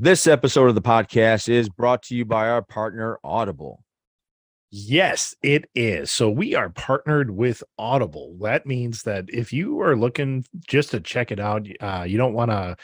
This episode of the podcast is brought to you by our partner, Audible. Yes, it is. So we are partnered with Audible. That means that if you are looking just to check it out, uh, you don't want to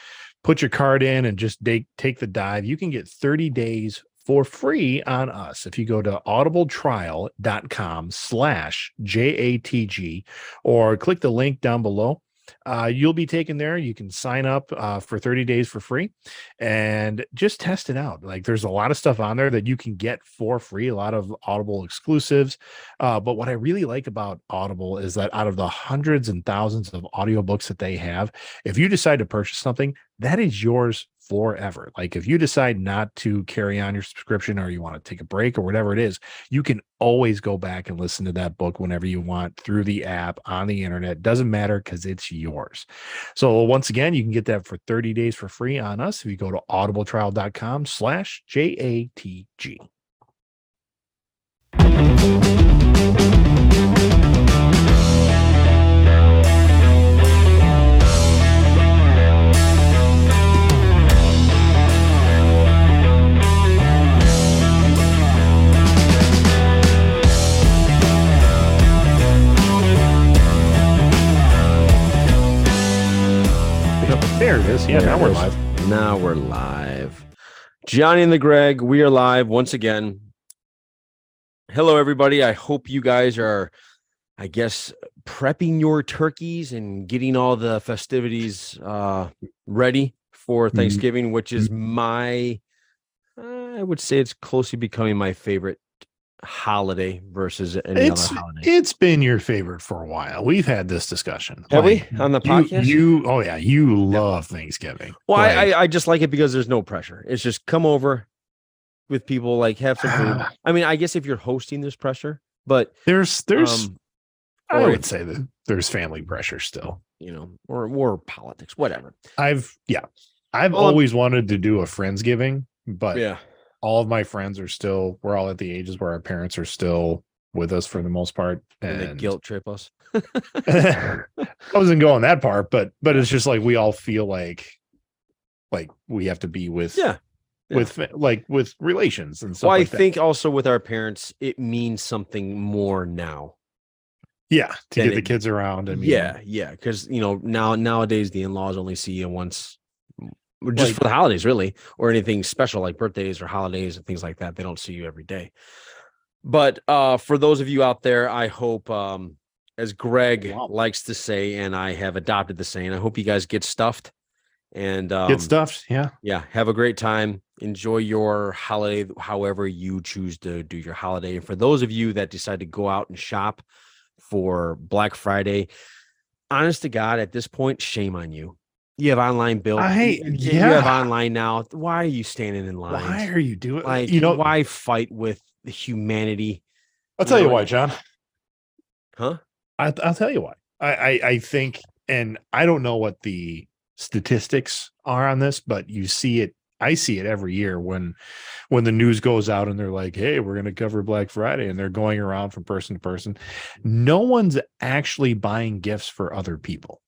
put your card in and just take take the dive. You can get 30 days for free on us if you go to audibletrial.com slash j-a-t-g or click the link down below uh, you'll be taken there. You can sign up uh, for 30 days for free and just test it out. Like there's a lot of stuff on there that you can get for free, a lot of Audible exclusives. Uh, but what I really like about Audible is that out of the hundreds and thousands of audiobooks that they have, if you decide to purchase something, that is yours forever. Like if you decide not to carry on your subscription or you want to take a break or whatever it is, you can always go back and listen to that book whenever you want through the app on the internet. Doesn't matter because it's yours. So once again, you can get that for 30 days for free on us if you go to audibletrial.com slash J-A-T-G. There it is. Yeah, There now we're is. live. Now we're live. Johnny and the Greg, we are live once again. Hello, everybody. I hope you guys are, I guess, prepping your turkeys and getting all the festivities uh, ready for Mm-hmm. Thanksgiving, which is my, uh, I would say it's closely becoming my favorite holiday versus any It's other holiday. it's been your favorite for a while. We've had this discussion. Have we? On the podcast? You, oh yeah, you love Thanksgiving. Well, I, Like, I I just like it because there's no pressure. It's just come over with people, like have some food. I mean, I guess if you're hosting, there's pressure, but there's there's um, I or would say that there's family pressure still. you know, or or politics, whatever. I've yeah, I've Well, I'm- always wanted to do a friendsgiving, but yeah, all of my friends are still we're all at the ages where our parents are still with us for the most part. and they guilt trip us. I wasn't going that part, but but it's just like we all feel like like we have to be with Yeah, yeah. with like with relations and stuff well, I like that. think also with our parents, it means something more now. yeah to get the kids around I mean, yeah, yeah, because you know now nowadays the in-laws only see you once, just Like- for the holidays, really, or anything special like birthdays or holidays and things like that. They don't see you every day. But uh, for those of you out there, I hope, um, as Greg Wow. likes to say, and I have adopted the saying, I hope you guys get stuffed and um, get stuffed yeah yeah, have a great time. Enjoy your holiday, however you choose to do your holiday. And for those of you that decide to go out and shop for Black Friday, honest to God, at this point, shame on you. You have online bill. I- you- you have online now. Why are you standing in line? why are you doing like you know why fight with the humanity? I'll tell you know, why John Huh? I, I'll tell you why I, I I think and I don't know what the statistics are on this but you see it I see it every year when when the news goes out and they're like, "Hey, we're going to cover Black Friday," and they're going around from person to person. No one's actually buying gifts for other people.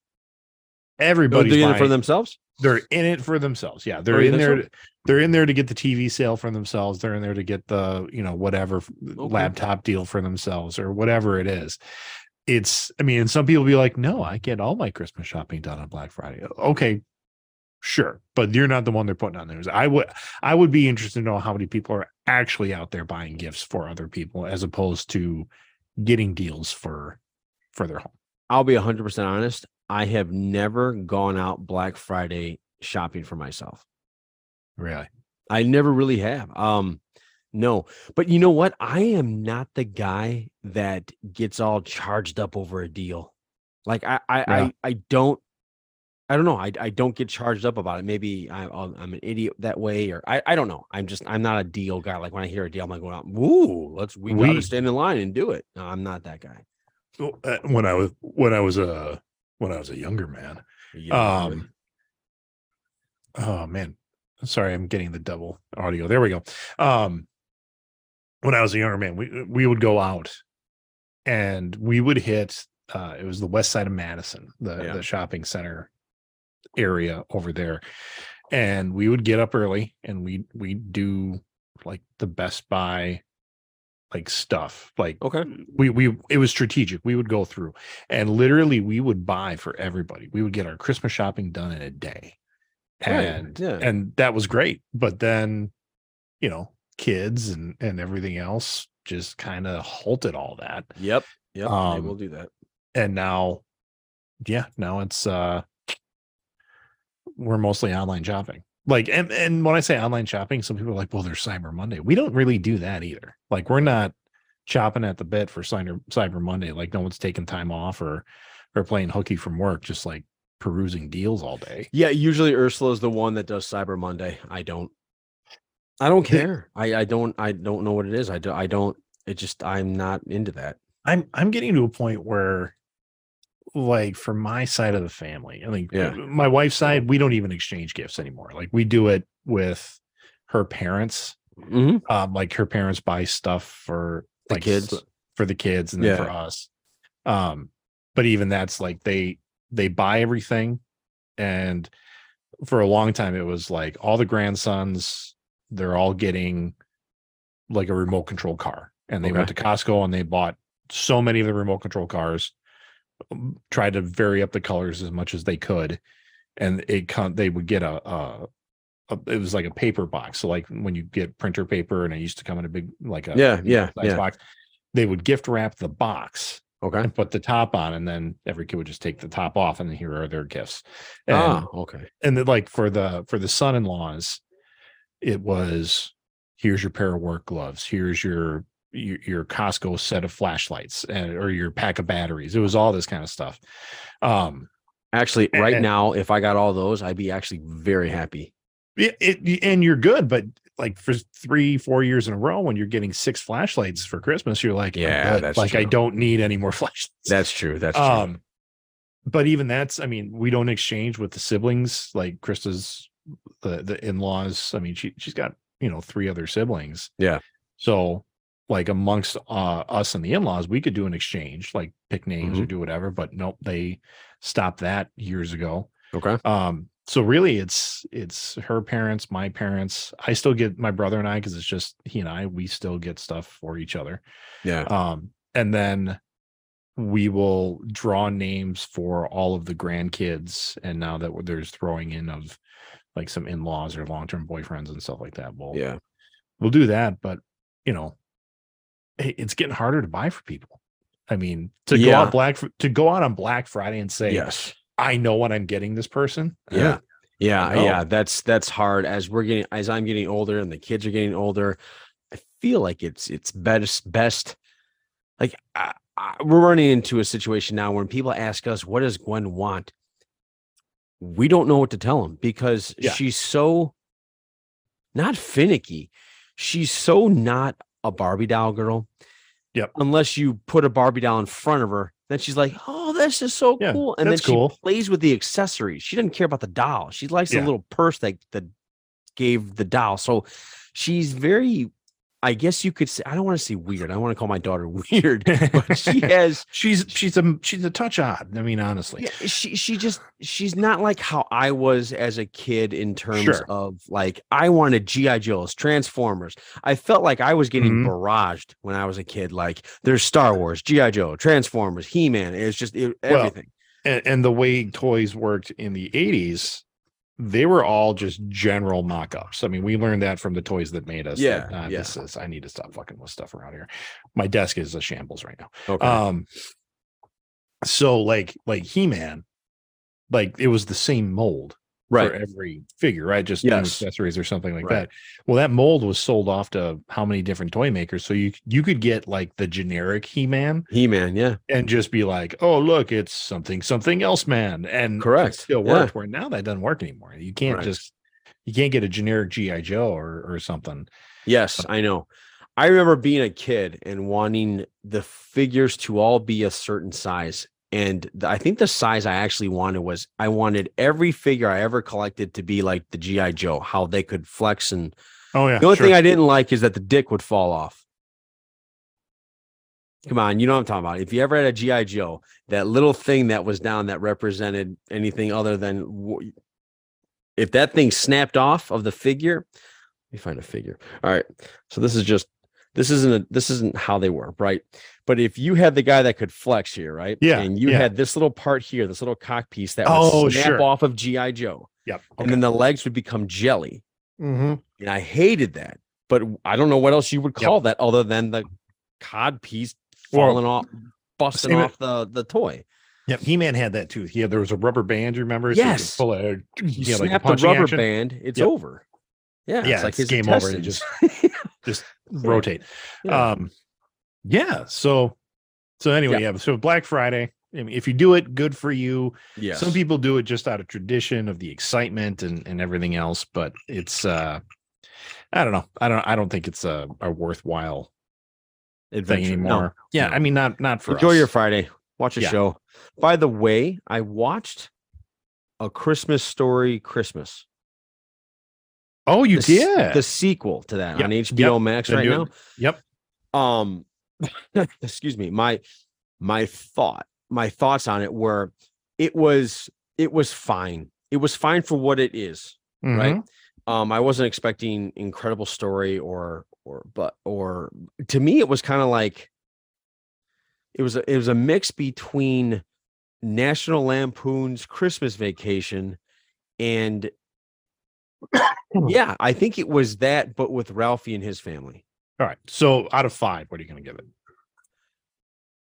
They're Everybody's doing it for themselves. They're in it for themselves. Yeah, they're in there. to- They're in there to get the TV sale for themselves. They're in there to get the you know whatever Okay. laptop deal for themselves or whatever it is. It's. I mean, and some people be like, "No, I get all my Christmas shopping done on Black Friday." Okay, sure, but you're not the one they're putting on there. I would. I would be interested to know how many people are actually out there buying gifts for other people as opposed to getting deals for for their home. I'll be 100% honest. I have never gone out Black Friday shopping for myself. Really? I never really have. Um, no, but you know what? I am not the guy that gets all charged up over a deal. Like I, I, Yeah. I, I don't. I don't know. I, I don't get charged up about it. Maybe I, I'm an idiot that way, or I, I don't know. I'm just I'm not a deal guy. Like when I hear a deal, I'm like, going out, "Woo, let's we, We- gotta stand in line and do it." No, I'm not that guy. Uh, When I was when I was a when I was a younger man, know, um oh man. Sorry i'm getting the double audio. There we go. Um when i was a younger man we we would go out and we would hit uh it was the west side of madison the Yeah. the shopping center area over there. And we would get up early and we we do like the Best Buy like stuff. Like Okay. we we it was strategic. We would go through and literally we would buy for everybody. We would get our Christmas shopping done in a day. Right, And yeah. and that was great. But then, you know, kids and and everything else just kind of halted all that. Yep. Yep. Um, will do that. And now yeah, now it's uh we're mostly online shopping. Like and and when I say online shopping, some people are like, well, there's Cyber Monday. We don't really do that either. Like we're not chopping at the bit for Cyber Cyber Monday. Like no one's taking time off or or playing hooky from work, just like perusing deals all day. Yeah, usually Ursula is the one that does Cyber Monday. I don't. I don't care. I I don't I don't know what it is. I do I don't. It just I'm not into that. I'm I'm getting to a point where like for my side of the family, I think Yeah. my wife's side, we don't even exchange gifts anymore. Like we do it with her parents. Mhm. Um, like her parents buy stuff for The like kids. for the kids and then for us. Um, but even that's like they they buy everything and for a long time it was like all the grandsons they're all getting like a remote control car and they went to Costco and they bought so many of the remote control cars tried to vary up the colors as much as they could and it con- they would get a, a, a it was like a paper box so like when you get printer paper and it used to come in a big like a Yeah, yeah, yeah. box they would gift wrap the box Okay. and put the top on and then every kid would just take the top off and here are their gifts and Ah, okay. and then like for the for the son-in-laws it was here's your pair of work gloves here's your your, your costco set of flashlights and or your pack of batteries it was all this kind of stuff um Actually, right And- now, if I got all those, I'd be actually very happy. it, it and you're good but like for three four years in a row when you're getting six flashlights for christmas you're like Yeah, that's like i don't need any more flashlights That's true. That's true. um but even that's i mean we don't exchange with the siblings like krista's the the in-laws i mean she she's got you know three other siblings Yeah. so like amongst uh us and the in-laws we could do an exchange like pick names or Mhm. do whatever but nope they stopped that years ago okay. um so really it's it's her parents my parents i still get my brother and i because it's just he and i we still get stuff for each other Yeah. um and then we will draw names for all of the grandkids and now that there's throwing in of like some in-laws or long-term boyfriends and stuff like that we'll Yeah. we'll do that but you know it's getting harder to buy for people i mean to go Yeah. out black to go out on black friday and say Yes. i know what i'm getting this person Yeah. uh, Yeah, yeah, that's that's hard as we're getting as I'm getting older and the kids are getting older. I feel like it's it's best best like I, I, we're running into a situation now when people ask us what does Gwen want? We don't know what to tell them because Yeah. she's so not finicky. She's so not a Barbie doll girl. Yep. Unless you put a Barbie doll in front of her, then she's like, "Oh, this is so Yeah, cool," and then she cool. plays with the accessories. She doesn't care about the doll. She likes Yeah. the little purse that that gave the doll. So she's very, I guess you could say. I don't want to say weird. I want to call my daughter weird, but she has. she's she's a she's a touch odd i mean honestly Yeah, she she just she's not like how I was as a kid in terms Sure. of like I wanted GI Joes, Transformers. I felt like I was getting Mhm. barraged when I was a kid. Like there's Star Wars, GI Joe, Transformers, He Man. It's just it, Well, everything. and, and the way toys worked in the 80s they were all just general mock-ups i mean we learned that from the toys that made us Yeah, that, uh, yeah. this is i need to stop fucking with stuff around here my desk is a shambles right now okay. um so like like he-man like it was the same mold right. for every figure, right? Just Yes. accessories or something like Right. that. Well, that mold was sold off to how many different toy makers? So you you could get like the generic He-Man He Man. Yeah. and just be like, oh look, it's something something else, man, and Correct. still Yeah. worked. Where now that doesn't work anymore. You can't Right. just you can't get a generic GI Joe or or something. Yes, I know. I remember being a kid and wanting the figures to all be a certain size. And the, I think the size I actually wanted was I wanted every figure I ever collected to be like the GI Joe, how they could flex. And Oh yeah, the only sure. thing I didn't like is that the dick would fall off. Come on, you know what I'm talking about. If you ever had a GI Joe, that little thing that was down that represented anything other than if that thing snapped off of the figure, let me find a figure. All right. So this is just this isn't a, this isn't how they were, right? But if you had the guy that could flex here, right? Yeah, And you yeah. had this little part here, this little cock piece that would Oh, snap sure. off of GI Joe, Yep. and then the legs would become jelly. hmm And I hated that. But I don't know what else you would Yep. call that other than the cod piece falling off, busting off the the toy. Yep. He Man had that too. He had there was a rubber band. You remember? So you Yes. Pull a, You yeah, like the rubber action, band, it's Yep. over. Yeah, Yeah, it's like it's his game over. It intestines. just rotate. Yeah. Um, yeah. So, so anyway, yeah. So Black Friday. I mean, if you do it, good for you. Yeah. Some people do it just out of tradition of the excitement and, and everything else, but it's uh I don't know. I don't I don't think it's a, a worthwhile thing adventure No, anymore. yeah, no. I mean not not for Enjoy us. your Friday. Watch a Yeah. show. By the way, I watched a Christmas story Christmas. Oh, you the, did. the sequel to that Yep, on HBO yep, Max right now. Yep. Um excuse me. My my thought, my thoughts on it were it was it was fine. It was fine for what it is. right? Mhm. Um, I wasn't expecting incredible story or or but or to me it was kind of like it was a, it was a mix between National Lampoon's Christmas Vacation and yeah, I think it was that, but with Ralphie and his family. All right. So out of five, what are you gonna give it?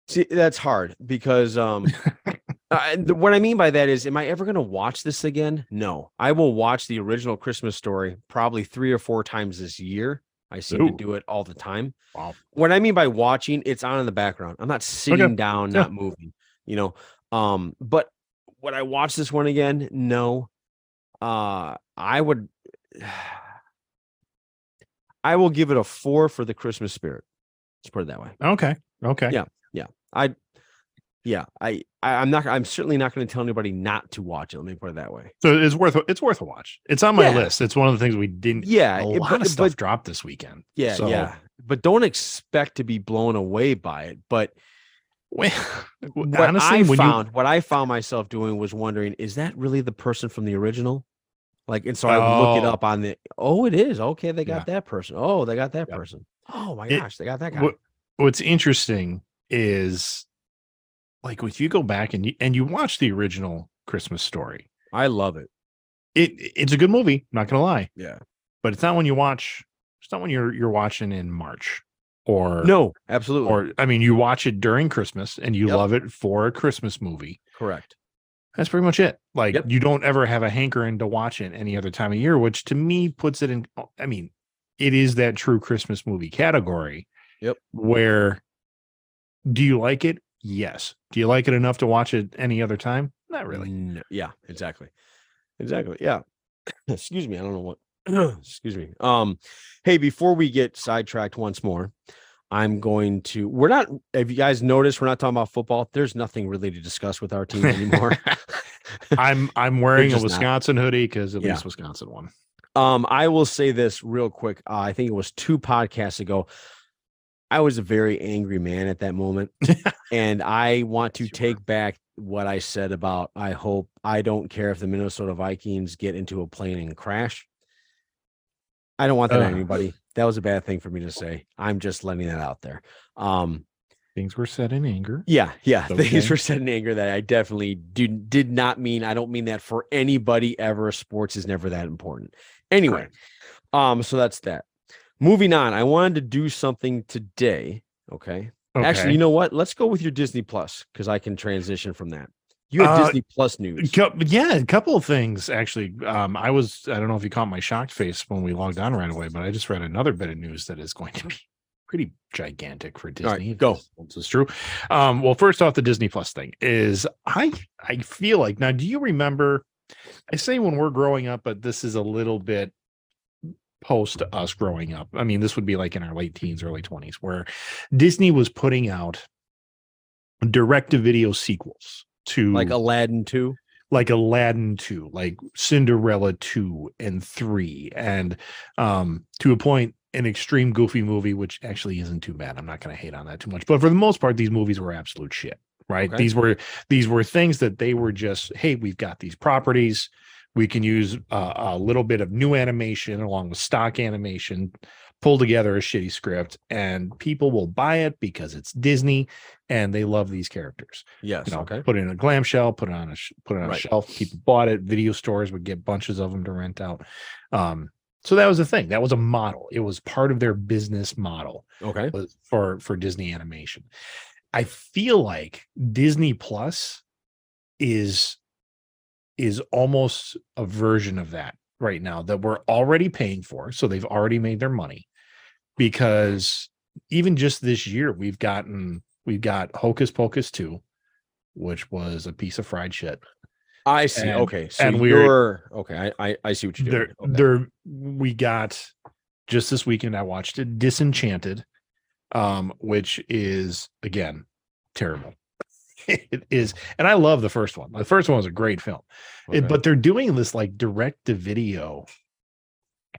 See, that's hard because um, uh, th- what I mean by that is, am I ever going to watch this again? No, I will watch the original Christmas story probably three or four times this year. I seem Ooh. to do it all the time. Wow. What I mean by watching, it's on in the background. I'm not sitting down, Yeah. not moving. You know, um, but would I watch this one again? No. Uh, I would. I will give it a four for the Christmas spirit. Let's put it that way. Okay. Okay. Yeah. Yeah. I, yeah, I, I I'm not. I'm certainly not going to tell anybody not to watch it. Let me put it that way. So it's worth it's worth a watch. It's on my Yeah. list. It's one of the things we didn't. Yeah, a lot but- of stuff but- dropped this weekend. Yeah, So- yeah. But don't expect to be blown away by it. But Well, what honestly, I when found, what I found myself doing was wondering, is that really the person from the original? Like, and so I would look it Oh. up on the. Oh, it is. Okay, they got Yeah. that person. Oh, they got that Yep. person. Oh my It- gosh, they got that guy. what, what's interesting is, like, if you go back and you and you watch the original Christmas story, I love it. it it's a good movie. Not gonna lie, Yeah. but it's not when you watch. It's not when you're you're watching in March or No, absolutely. or I mean, you watch it during Christmas and you Yep. love it for a Christmas movie. correct. That's pretty much it. Like Yep. you don't ever have a hankering to watch it any other time of year, which to me puts it in. I mean, it is that true Christmas movie category. Yep. Where do you like it? Yes. Do you like it enough to watch it any other time? Not really. No, yeah, exactly. Exactly. Yeah. Excuse me. I don't know what excuse me. Um, hey, before we get sidetracked once more, I'm going to we're not if you guys noticed, we're not talking about football. There's nothing really to discuss with our team anymore. I'm I'm wearing a just not. Wisconsin hoodie because at Yeah. least Wisconsin won. Um, I will say this real quick. Uh, I think it was two podcasts ago. I was a very angry man at that moment, and I want to were. take back what I said about. I hope I don't care if the Minnesota Vikings get into a plane and crash. I don't want that on anybody. That was a bad thing for me to say. I'm just letting that out there. Um, Things were said in anger. yeah, yeah. Okay. Things were said in anger that I definitely do, did not mean. I don't mean that for anybody ever. Sports is never that important. Anyway, um, so that's that. Moving on, I wanted to do something today. Okay. Actually, you know what? Let's go with your Disney Plus because I can transition from that. You have Uh, Disney Plus news. Cou- yeah, a couple of things actually. Um, I was I don't know if you caught my shocked face when we logged on right away, but I just read another bit of news that is going to be pretty gigantic for Disney. Right, go. this- This is true. Um, well, first off, the Disney Plus thing is I I feel like now. Do you remember? I say when we're growing up, but this is a little bit post us growing up. I mean, this would be like in our late teens, early twenties, where Disney was putting out direct to video sequels to Like Aladdin 2. like Aladdin 2, like Cinderella 2 and 3, and um to a point an extreme goofy movie, which actually isn't too bad. I'm not gonna hate on that too much. But for the most part, these movies were absolute shit. Right. Okay. These were these were things that they were just, hey, we've got these properties. We can use uh, a little bit of new animation along with stock animation, pull together a shitty script, and people will buy it because it's Disney and they love these characters. Yes. You know, okay. put it in a glam shell, put it on a sh- put it on Right. a shelf. People bought it. Video stores would get bunches of them to rent out. Um, so that was the thing. That was a model. It was part of their business model Okay. for for Disney animation. I feel like Disney Plus is is almost a version of that right now that we're already paying for. So they've already made their money because even just this year we've gotten we've got Hocus Pocus 2, which was a piece of fried shit. I see. And- okay. So and we're- you're okay. I, I I see what you're doing. there Okay. there we got just this weekend i watched it disenchanted um which is again terrible it is and i love the first one the first one was a great film It- but they're doing this like direct to video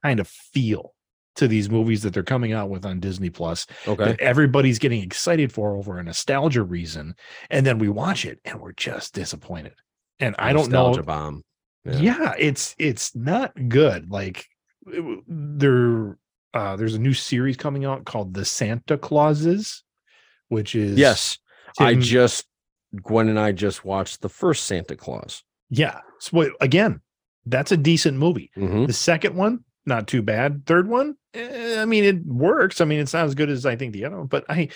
kind of feel to these movies that they're coming out with on disney plus okay. that everybody's getting excited for over a nostalgia reason and then we watch it and we're just disappointed and i don't know Nostalgia bomb. yeah. it's it's not good like there uh there's a new series coming out called the santa clauses which is Yes. I just Gwen and I just watched the first Santa Claus. yeah so again that's a decent movie Mhm. the second one not too bad third one i mean it works i mean it's not as good as i think the other one but i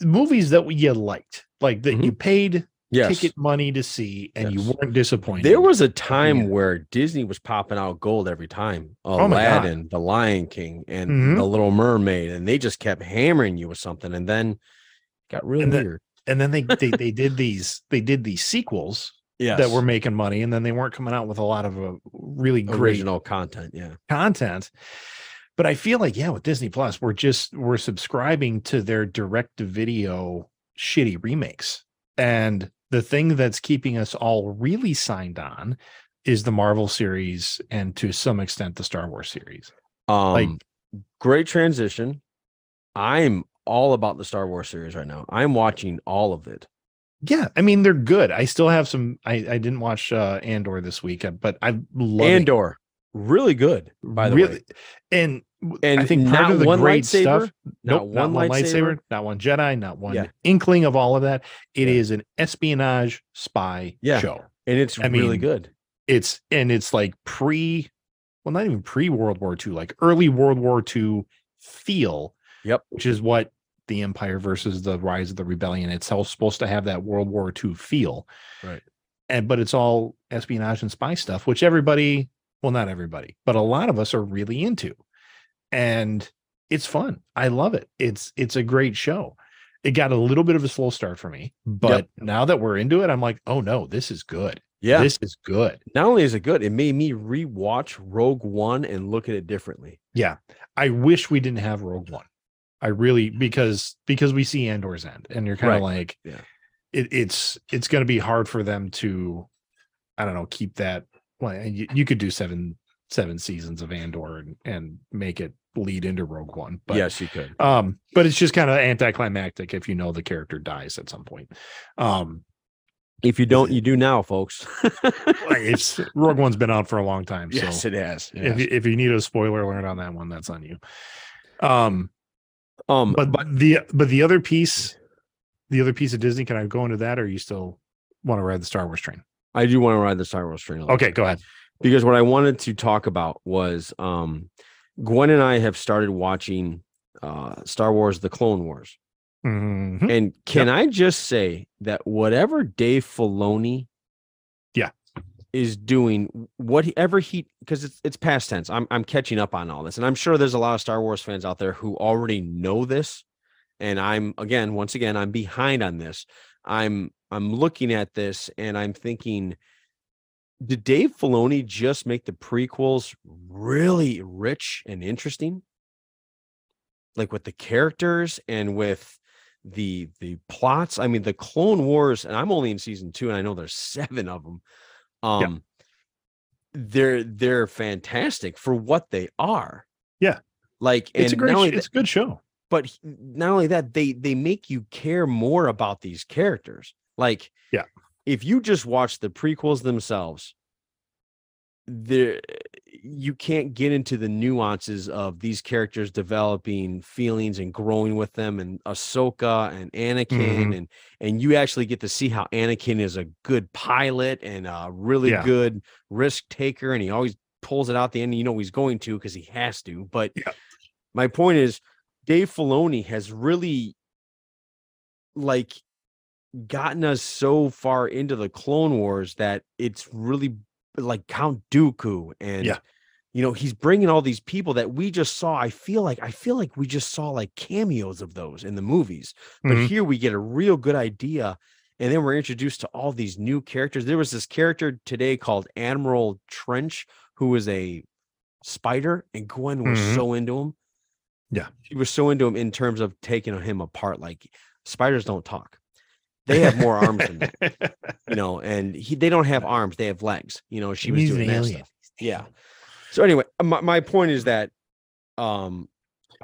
movies that you liked like that you paid Yes. ticket money to see and you weren't disappointed There was a time Yeah. where Disney was popping out gold every time. Oh. Aladdin, The Lion King, and Mhm. The Little Mermaid, and they just kept hammering you with something, and then it got real And then- weird. and then they they, they did these they did these sequels Yes. that were making money and then they weren't coming out with a lot of uh, really great original content. Yeah. content but i feel like yeah with disney plus we're just we're subscribing to their direct to video shitty remakes and the thing that's keeping us all really signed on is the marvel series and to some extent the star wars series Um, Like- great transition. I'm all about the Star Wars series right now. I'm watching all of it. yeah i mean they're good i still have some i i didn't watch uh andor this week uh, but i love Andor, really good, by the way. and And I think not of the one great lightsaber, stuff. not Nope, one lightsaber. not one Jedi, not one Yeah. inkling of all of that. It is Yeah. an espionage spy Yeah. show. And it's I really mean, good. It's and it's like pre, well, not even pre World War II, like early World War II feel. Yep. Which is what the Empire versus the Rise of the Rebellion. It's all supposed to have that World War II feel. Right. And but it's all espionage and spy stuff, which everybody, well, not everybody, but a lot of us are really into. And it's fun. I love it. It's it's a great show. It got a little bit of a slow start for me, but now that we're into it, I'm like, oh no, this is good. Yeah. This is good. not only is it good, it made me rewatch Rogue One and look at it differently. Yeah. I wish we didn't have Rogue One. I really because because we see Andor's end and you're kind of Right. like Yeah. it, it's it's going to be hard for them to I don't know keep that well you, you could do seven seven seasons of Andor and, and make it lead into Rogue One but yes, you could. um but it's just kind of anticlimactic if you know the character dies at some point um If you don't, you do now, folks. like, it's Rogue One's been out for a long time so yes, it has. it if you, if you need a spoiler alert on that one that's on you um um, but, but the but the other piece the other piece of disney can i go into that or you still want to ride the star wars train I do want to ride the Star Wars train. okay bit. go ahead because what I wanted to talk about was um, Gwen and I have started watching uh, Star Wars: The Clone Wars, Mhm. and can I just say that whatever Dave Filoni, Yeah. is doing, whatever he because it's it's past tense. I'm I'm catching up on all this, and I'm sure there's a lot of Star Wars fans out there who already know this, and I'm again once again I'm behind on this. I'm I'm looking at this and I'm thinking did Dave Filoni just make the prequels really rich and interesting? Like with the characters and with the the plots. I mean, the Clone Wars, and I'm only in season two, and I know there's seven of them. Um, they're they're fantastic for what they are. Yeah. like it's a great not only sh- it's a good show but not only that they they make you care more about these characters like Yeah. If you just watch the prequels themselves there you can't get into the nuances of these characters developing feelings and growing with them and Ahsoka and Anakin Mhm. and and you actually get to see how Anakin is a good pilot and a really Yeah. good risk taker and he always pulls it out the end you know he's going to because he has to but Yeah. my point is Dave Filoni has really like gotten us so far into the Clone Wars that it's really like Count Dooku and Yeah. you know he's bringing all these people that we just saw. I feel like I feel like we just saw like cameos of those in the movies, but Mhm. here we get a real good idea. And then we're introduced to all these new characters. There was this character today called Admiral Trench, who was a spider, and Gwen was Mhm. so into him. Yeah. She was so into him in terms of taking him apart. Like spiders don't talk. They have more arms than that, you know, and he they don't have arms, they have legs. You know, she was He's doing that alien. stuff. Yeah. So anyway, my, my point is that um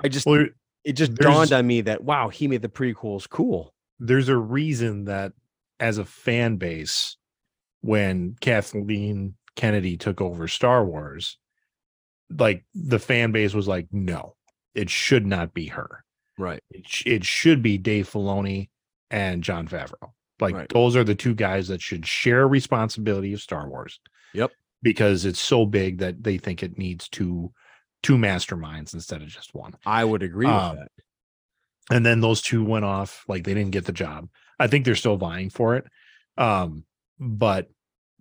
I just Well, it just dawned on me that wow, he made the prequels cool. there's a reason that as a fan base, when Kathleen Kennedy took over Star Wars, like the fan base was like, no, it should not be her. Right. It, sh- it should be Dave Filoni and Jon Favreau. Like Right. those are the two guys that should share responsibility of Star Wars. Yep. Because it's so big that they think it needs two two masterminds instead of just one. I would agree with Um, that. and then those two went off like they didn't get the job i think they're still vying for it um but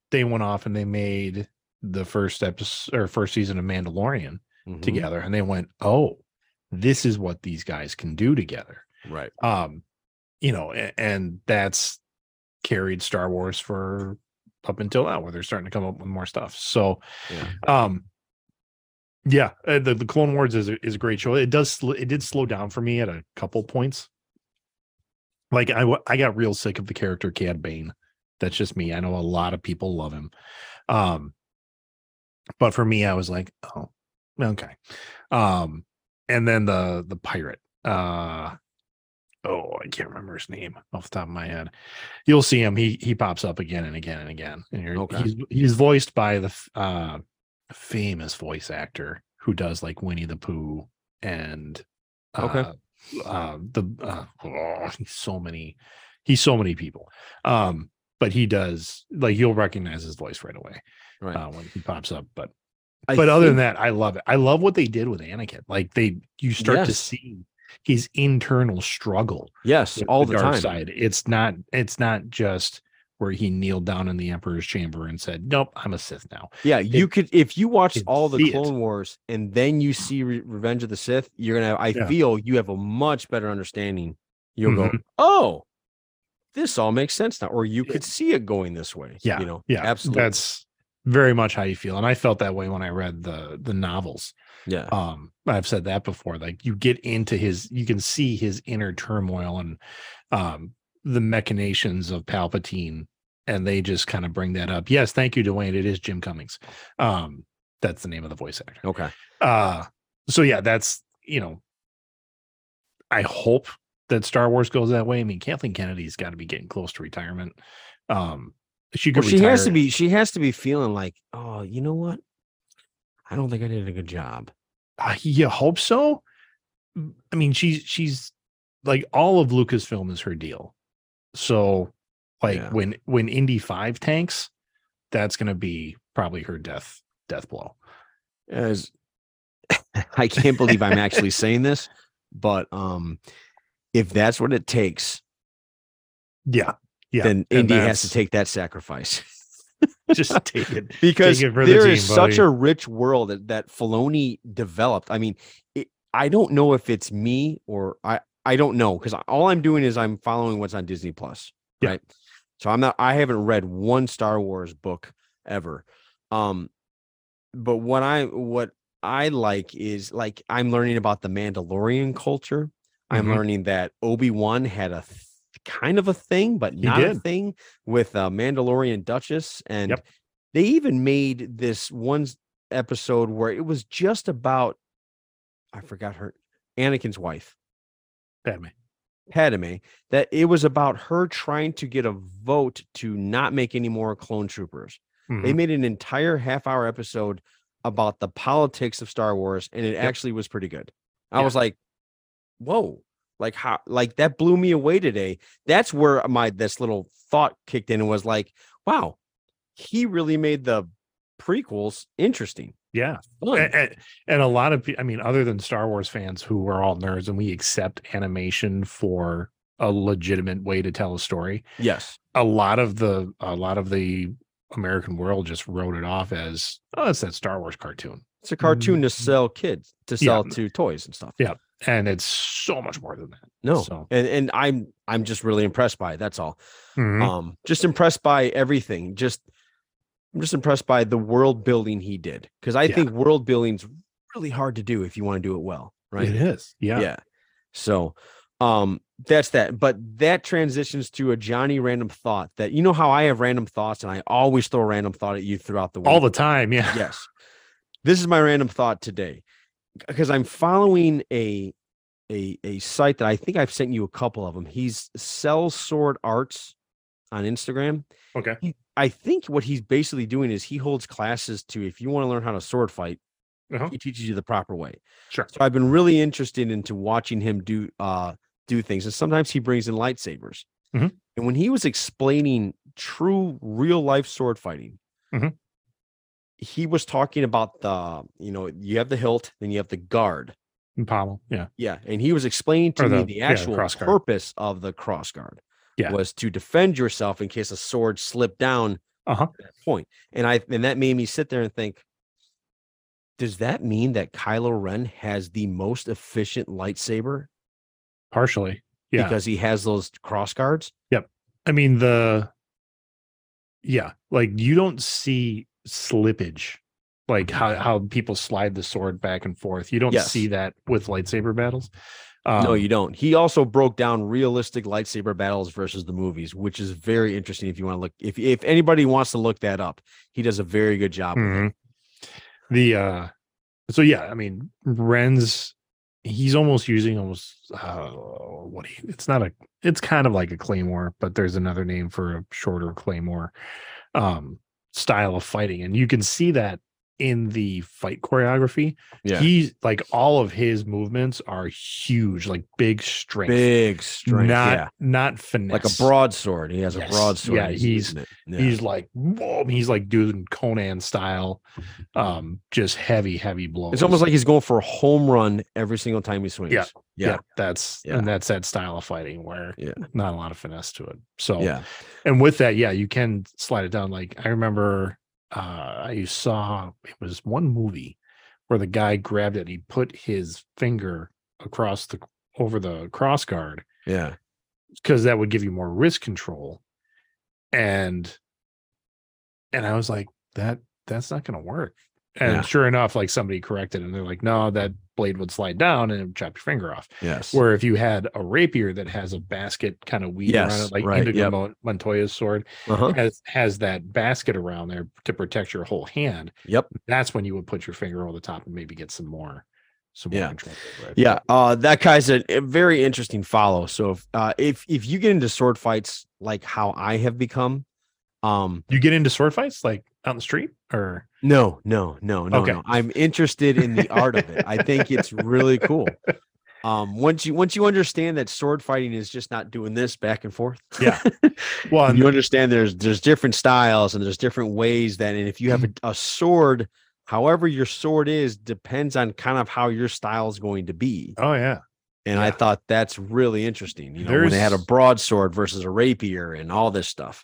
they went off and they made the first episode or first season of mandalorian Mhm. together and they went oh this is what these guys can do together Right. um you know and, and that's carried star wars for up until now where they're starting to come up with more stuff. So Yeah. um yeah uh, the, the clone wars is a, is a great show. It does it did slow down for me at a couple points. Like I I got real sick of the character cad bane. That's just me. I know a lot of people love him. Um but for me i was like oh okay. Um and then the the pirate uh oh i can't remember his name off the top of my head you'll see him he he pops up again and again and again and you're, Okay. he's he's voiced by the uh famous voice actor who does like winnie the pooh and Okay. uh, uh the uh, oh, he's so many he's so many people um but he does like you'll recognize his voice right away Right. uh, when he pops up but I but other than that, I love it. I love what they did with Anakin. Like they, you start to see his internal struggle yes, all the, dark time. side. It's not. It's not just where he kneeled down in the Emperor's chamber and said, "Nope, I'm a Sith now." Yeah, you could if you watch all the see it. Clone Wars and then you see Re- Revenge of the Sith, you're gonna. I Yeah. feel you have a much better understanding. You'll go, Mhm. oh, this all makes sense now, or you could see it going this way. Yeah, you know, Yeah, absolutely. That's very much how you feel, and I felt that way when I read the the novels. Yeah, um i've said that before like you get into his you can see his inner turmoil and um the machinations of palpatine and they just kind of bring that up yes thank you dwayne it is jim cummings um that's the name of the voice actor okay. uh so yeah that's you know i hope that star wars goes that way i mean kathleen kennedy's got to be getting close to retirement um she could Well, she has to be. She has to be feeling like, oh, you know what? I don't think I did a good job. Uh, you hope so. I mean, she's she's like all of Lucasfilm is her deal. So, like Yeah. when when Indy Five tanks, that's gonna be probably her death death blow. As I can't believe I'm actually saying this, but um, if that's what it takes, Yeah, yeah. then and Indy has to take that sacrifice. just take it. because it for the there is team, such buddy. a rich world that, that Filoni developed. I mean, it, I don't know if it's me or I I don't know because all I'm doing is I'm following what's on Disney Plus, Yeah. right? So I'm not I haven't read one Star Wars book ever. Um but what I what I like is like I'm learning about the Mandalorian culture. I'm Mhm. learning that Obi-Wan had a kind of a thing, but not a thing with uh, Mandalorian Duchess. And Yep. they even made this one episode where it was just about, I forgot her, Anakin's wife, Padme. Padme, that it was about her trying to get a vote to not make any more clone troopers. They Mhm. made an entire half hour episode about the politics of Star Wars, and it Yep. actually was pretty good. I Yeah. was like, whoa, like how like that blew me away today. That's where my this little thought kicked in and was like, wow, he really made the prequels interesting. yeah. And, and- a lot of i mean other than star wars fans who are all nerds and we accept animation for a legitimate way to tell a story yes. a lot of the a lot of the american world just wrote it off as oh it's that star wars cartoon It's a cartoon to Mm, sell kids, to yeah. sell to toys and stuff. Yeah. And it's so much more than that No. so And and I'm I'm just really impressed by it. That's all. mhm. um just impressed by everything just i'm just impressed by the world building he did because i Yeah. think world building's really hard to do if you want to do it well right it is yeah yeah so um that's that but that transitions to a johnny random thought that you know how i have random thoughts and i always throw a random thought at you throughout the week all the time yeah yes this is my random thought today because i'm following a a a site that i think i've sent you a couple of them he's sells sword arts on instagram okay he, I think what he's basically doing is he holds classes to if you want to learn how to sword fight, Uh-huh. he teaches you the proper way. sure So I've been really interested into watching him do uh do things, and sometimes he brings in lightsabers. Mhm. And when he was explaining true real life sword fighting, Mhm. He was talking about the you know you have the hilt, then you have the guard. and pommel yeah Yeah, and he was explaining to Or me the- the yeah, the actual purpose of the cross guard. Yeah. was to defend yourself in case a sword slipped down uh-huh at that point. And I and that made me sit there and think, does that mean that Kylo Ren has the most efficient lightsaber partially yeah because he has those cross guards? Yep. I mean the yeah, like you don't see slippage like how how people slide the sword back and forth. You don't Yes. see that with lightsaber battles. Um, no, you don't. He also broke down realistic lightsaber battles versus the movies, which is very interesting. If you want to look, if if anybody wants to look that up, he does a very good job. mhm. The uh so yeah, I mean Ren's he's almost using almost uh what he it's not a it's kind of like a claymore, but there's another name for a shorter claymore um style of fighting. And you can see that in the fight choreography. Yeah, He like all of his movements are huge, like big strength, big strength. not yeah, not finesse. like a broadsword. He has a broadsword. Yeah, he's he's- Yeah. He's like whoa, he's like doing Conan style, um, just heavy, heavy blows. It's almost like he's going for a home run every single time he swings. Yeah. Yeah. that's Yeah. and that's that style of fighting where Yeah. not a lot of finesse to it. So Yeah. and with that, yeah, you can slide it down. Like I remember uh I saw it was one movie where the guy grabbed it, he put his finger across the over the cross guard Yeah. because that would give you more wrist control. And and I was like, that that's not gonna work. And Yeah. sure enough, like somebody corrected and they're like, no, that blade would slide down and chop your finger off. Yes. Where if you had a rapier that has a basket kind of weave around it, like right, Inigo yep. Montoya's sword uh-huh. has has that basket around there to protect your whole hand. Yep. That's when you would put your finger over the top and maybe get some more some more Yeah. control over. Yeah. Uh that guy's a, a very interesting follow. So if uh if if you get into sword fights like how I have become, um You get into sword fights like out in the street or no, no, no, no, Okay. no. I'm interested in the art of it. I think it's really cool. Um once you once you understand that sword fighting is just not doing this back and forth. Yeah. well, you understand there's there's different styles and there's different ways that and if you have a, a sword however your sword is depends on kind of how your style is going to be oh yeah. and i thought that's really interesting you know when they had a broadsword versus a rapier and all this stuff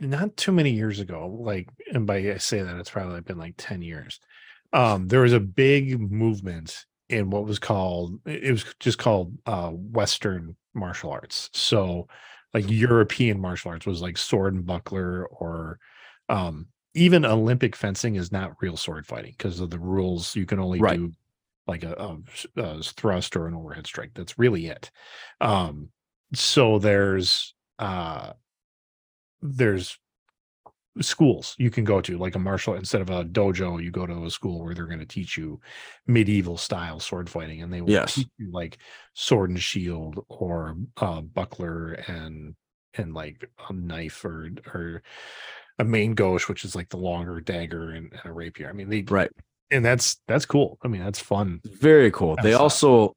not too many years ago, like, and by I say that it's probably been like 10 years. Um, there was a big movement in what was called it was just called uh Western martial arts. So like European martial arts was like sword and buckler or um even Olympic fencing is not real sword fighting because of the rules. You can only Right. do like a thrust or an overhead strike. That's really it. Um, so there's uh there's schools you can go to like a martial instead of a dojo you go to a school where they're going to teach you medieval style sword fighting and they will Yes. teach you like sword and shield or uh buckler and and like a knife or or a main gauche, which is like the longer dagger and, and a rapier. I mean, they Right. and that's that's cool. I mean, that's fun. Very cool. Kind They also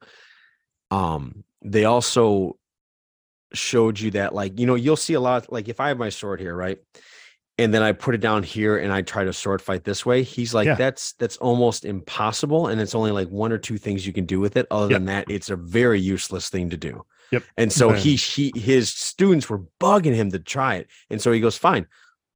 um they also showed you that like you know you'll see a lot like if I have my sword here, right? And then I put it down here and I try to sword fight this way. He's like, Yeah. that's that's almost impossible. And it's only like one or two things you can do with it. Other Yep. than that, it's a very useless thing to do. Yep. And so he he his students were bugging him to try it. And so he goes, Fine,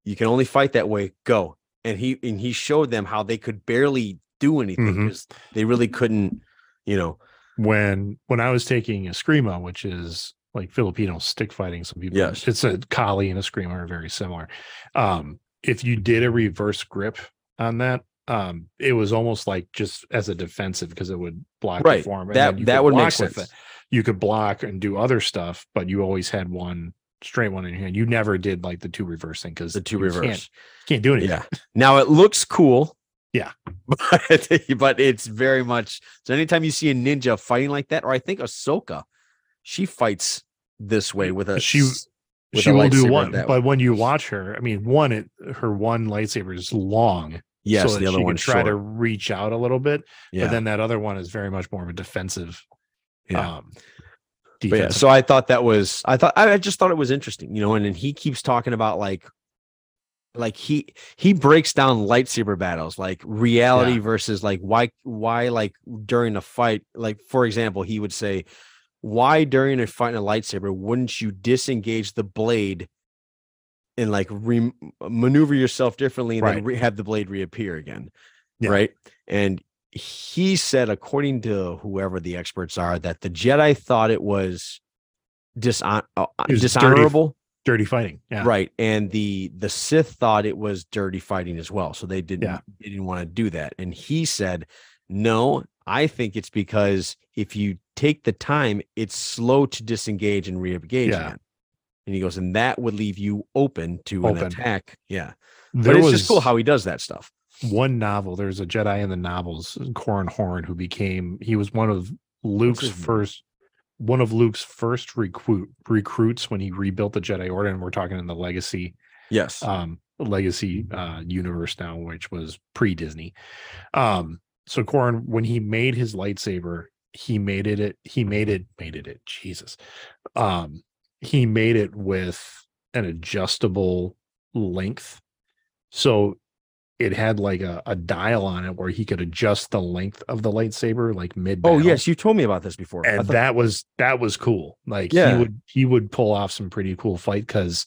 you can only fight that way. Go. And he and he showed them how they could barely do anything mm-hmm. because they really couldn't, you know. When when I was taking a Eskrima, which is like Filipino stick fighting, some people Yes. it's a Kali and Eskrima are very similar. Um, if you did a reverse grip on that, um, it was almost like just as a defensive because it would block Right. the form. and That- that would make sense. it. You could block and do other stuff, but you always had one straight one in your hand. You never did like the two reversing because The two reverse. Can't, can't do anything. Yeah. Now it looks cool. Yeah. But, but it's very much so anytime you see a ninja fighting like that, or I think Ahsoka, she fights this way with a She- with she a will do one, but way. when you watch her, I mean, one, it her one lightsaber is long, yes, so the other one try short. to reach out a little bit. yeah. But then that other one is very much more of a defensive. Yeah. Um, But yeah, so I thought that was I thought I I just thought it was interesting, you know, and then he keeps talking about like like he he breaks down lightsaber battles like reality Yeah. versus like why why like during a fight like for example he would say why during a fight in a lightsaber wouldn't you disengage the blade and like re- maneuver yourself differently and then re- have the blade reappear again Yeah. right and he said according to whoever the experts are that the jedi thought it was dishon- uh, It was dirty- dishonorable dirty fighting. Yeah. right and the the sith thought it was dirty fighting as well so they didn't Yeah. they didn't want to do that and he said no i think it's because if you take the time it's slow to disengage and re-engage Yeah. again. And he goes and that would leave you open to an attack. Yeah. There but it's was just cool how he does that stuff. one novel. There's a Jedi in the novels, Corran Horn, who became he was one of Luke's first one of Luke's first recruit recruits when he rebuilt the Jedi Order, and we're talking in the Legacy yes. um legacy uh universe now which was pre-disney. Um so Corran when he made his lightsaber he made it it he made it made it it jesus. Um he made it with an adjustable length. So it had like a, a dial on it where he could adjust the length of the lightsaber like mid oh yes you told me about this before. And thought- that was that was cool. Like Yeah. he would he would pull off some pretty cool fight because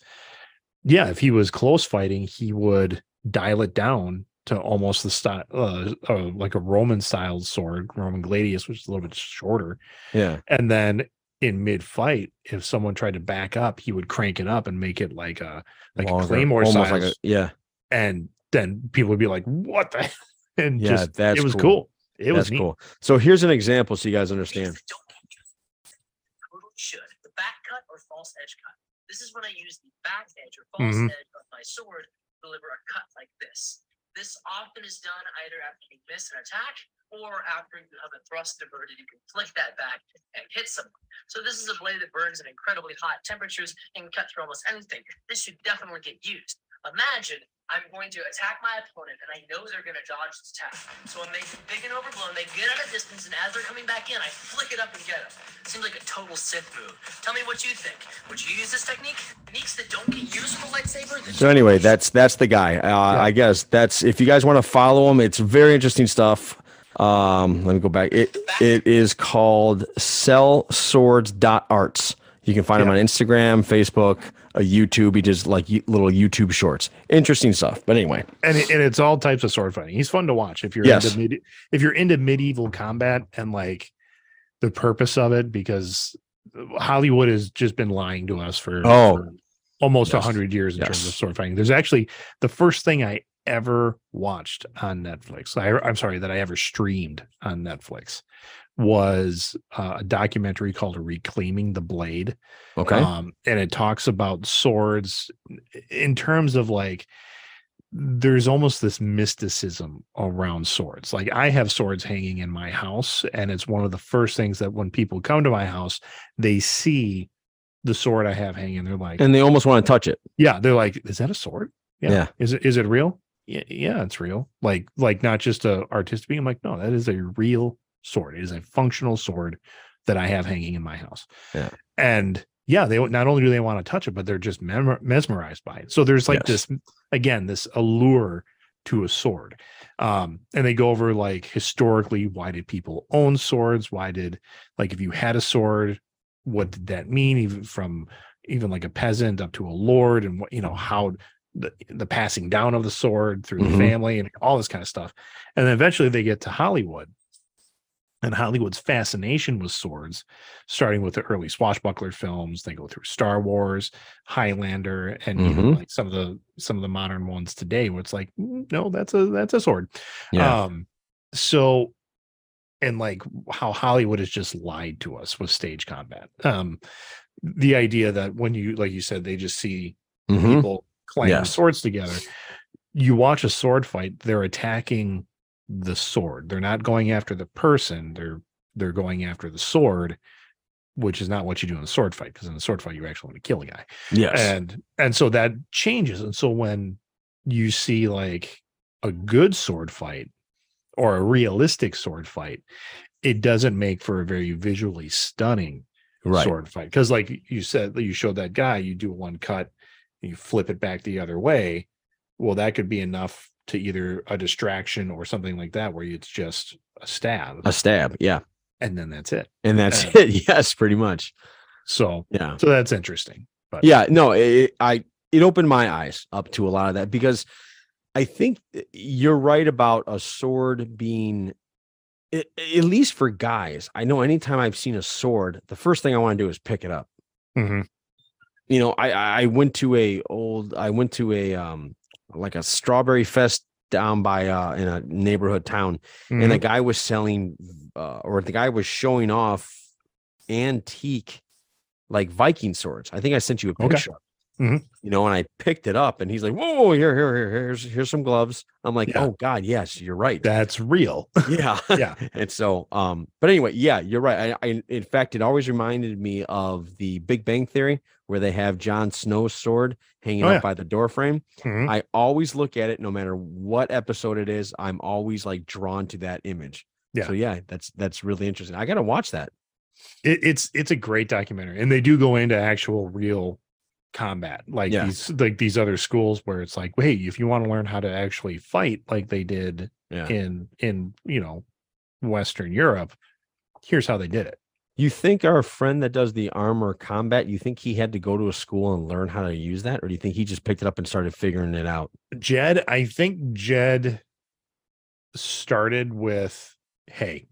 yeah if he was close fighting he would dial it down to almost the style uh, uh, like a roman style sword roman gladius which is a little bit shorter yeah and then in mid fight if someone tried to back up he would crank it up and make it like a like Longer, a claymore almost size like a yeah and then people would be like what the and yeah just that's it was cool. cool, it was that's neat. cool so here's an example so you guys understand totally should. The back cut or false edge cut. This is when I use the back edge or false Mhm. edge of my sword to deliver a cut like this. This often is done either after you miss an attack or after you have a thrust diverted. You can flick that back and hit someone. So this is a blade that burns at incredibly hot temperatures and can cut through almost anything. This should definitely get used. Imagine I'm going to attack my opponent and I know they're going to dodge this attack. So I make them big and overblown. They get at a distance, and as they're coming back in, I flick it up and get them. Seems like a total Sith move. Tell me what you think. Would you use this technique? Techniques that don't get used a lightsaber? So anyway, that's that's the guy. Uh, I guess that's if you guys want to follow him, it's very interesting stuff. Um, let me go back. It it is called sellswords.arts. You can find him on Instagram, Facebook, a YouTube. He does like little YouTube shorts. Interesting stuff. But anyway, and it, and it's all types of sword fighting. He's fun to watch if you're Yes. into if you're into medieval combat and like the purpose of it because Hollywood has just been lying to us for, Oh, for almost a yes, hundred years in terms of sword fighting. There's actually the first thing I ever watched on Netflix. I, I'm sorry that I ever streamed on Netflix was uh, a documentary called "Reclaiming the Blade." okay. Um, and it talks about swords in terms of like there's almost this mysticism around swords. Like I have swords hanging in my house, and it's one of the first things that when people come to my house, they see the sword I have hanging. They're like, and they almost want to touch it. Yeah, they're like, is that a sword? Yeah. Yeah. Is it is it real? Yeah, yeah, it's real. Like like not just a artistic being. I'm like, no, that is a real sword. It is a functional sword that I have hanging in my house. Yeah. And yeah, they not only do they want to touch it, but they're just mesmerized by it. So there's like Yes. this again, this allure to a sword. Um, and they go over like historically, why did people own swords? Why did like if you had a sword, what did that mean? Even from even like a peasant up to a lord, and what you know, how the, the passing down of the sword through Mhm. the family and all this kind of stuff. And then eventually they get to Hollywood. And Hollywood's fascination with swords, starting with the early swashbuckler films, they go through Star Wars, Highlander, and even Mhm. like some of the some of the modern ones today, where it's like, "Mm, no, that's a that's a sword. Yeah. Um, so and like how Hollywood has just lied to us with stage combat. Um, the idea that when you like you said, they just see Mhm. people clanging Yes. swords together. You watch a sword fight, they're attacking the sword. They're not going after the person, they're they're going after the sword, which is not what you do in a sword fight, because in a sword fight, you actually want to kill a guy Yes. and and so that changes and so when you see like a good sword fight or a realistic sword fight it doesn't make for a very visually stunning right. sword fight because like you said you showed that guy you do one cut you flip it back the other way well that could be enough to either a distraction or something like that where it's just a stab A stab. Yeah. and then that's it And that's Uh, it. Yes, pretty much. so Yeah. so that's interesting but Yeah. No, it, I it opened my eyes up to a lot of that because I think you're right about a sword being at least for guys. I know anytime I've seen a sword, the first thing I want to do is pick it up. Mhm. You know, I I went to a old I went to a um like a strawberry fest down by uh in a neighborhood town and Mhm. the guy was selling uh, or the guy was showing off antique like Viking swords. I think I sent you a Okay. picture. it. Mhm. You know, and I picked it up and he's like, Whoa, here, here, here, here's here's some gloves. I'm like, Yeah. Oh God, yes, you're right. that's real yeah. yeah and so um, but anyway, yeah, you're right. I, I in fact it always reminded me of the Big Bang Theory where they have Jon Snow's sword hanging Oh, up yeah. by the door frame. Mhm. I always look at it no matter what episode it is, I'm always like drawn to that image. Yeah. So yeah, that's that's really interesting. I gotta watch that. it, it's it's a great documentary and they do go into actual real combat like Yeah. these like these other schools where it's like hey if you want to learn how to actually fight like they did Yeah. in in you know western europe here's how they did it You think our friend that does the armor combat, you think he had to go to a school and learn how to use that? Or do you think he just picked it up and started figuring it out? jed i think jed started with hey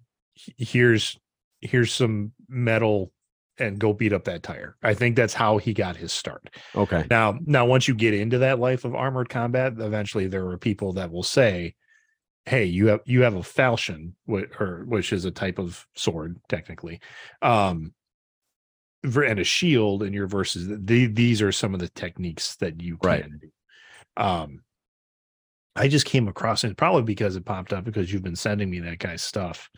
here's here's some metal and go beat up that tire i think that's how he got his start Okay. Now, now once you get into that life of armored combat, eventually there are people that will say, "Hey, you have you have a falchion, or which is a type of sword technically, um, and a shield, and your versus the, these are some of the techniques that you can Right. do." Um, I just came across it probably because it popped up because you've been sending me that guy's stuff.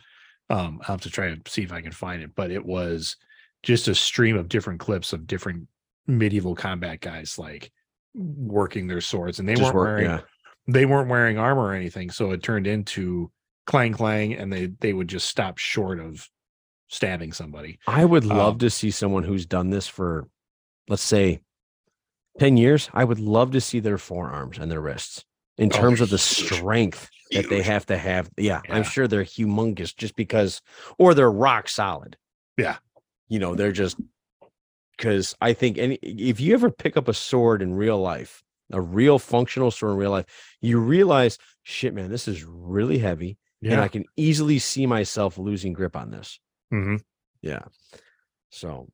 Um, I'll have to try and see if I can find it, but it was just a stream of different clips of different medieval combat guys like working their swords and they Just weren't work- wearing yeah. They weren't wearing armor or anything so it turned into clang clang and they they would just stop short of stabbing somebody I would love Um, to see someone who's done this for, let's say, 10 years. I would love to see their forearms and their wrists in Oh, terms of the huge. strength that they have to have. Yeah, I'm sure they're humongous just because, or they're rock solid. Yeah. You know, they're just because I think any if you ever pick up a sword in real life, a real functional store in real life, you realize, shit, man, this is really heavy. And I can easily see myself losing grip on this. Mhm. Yeah. So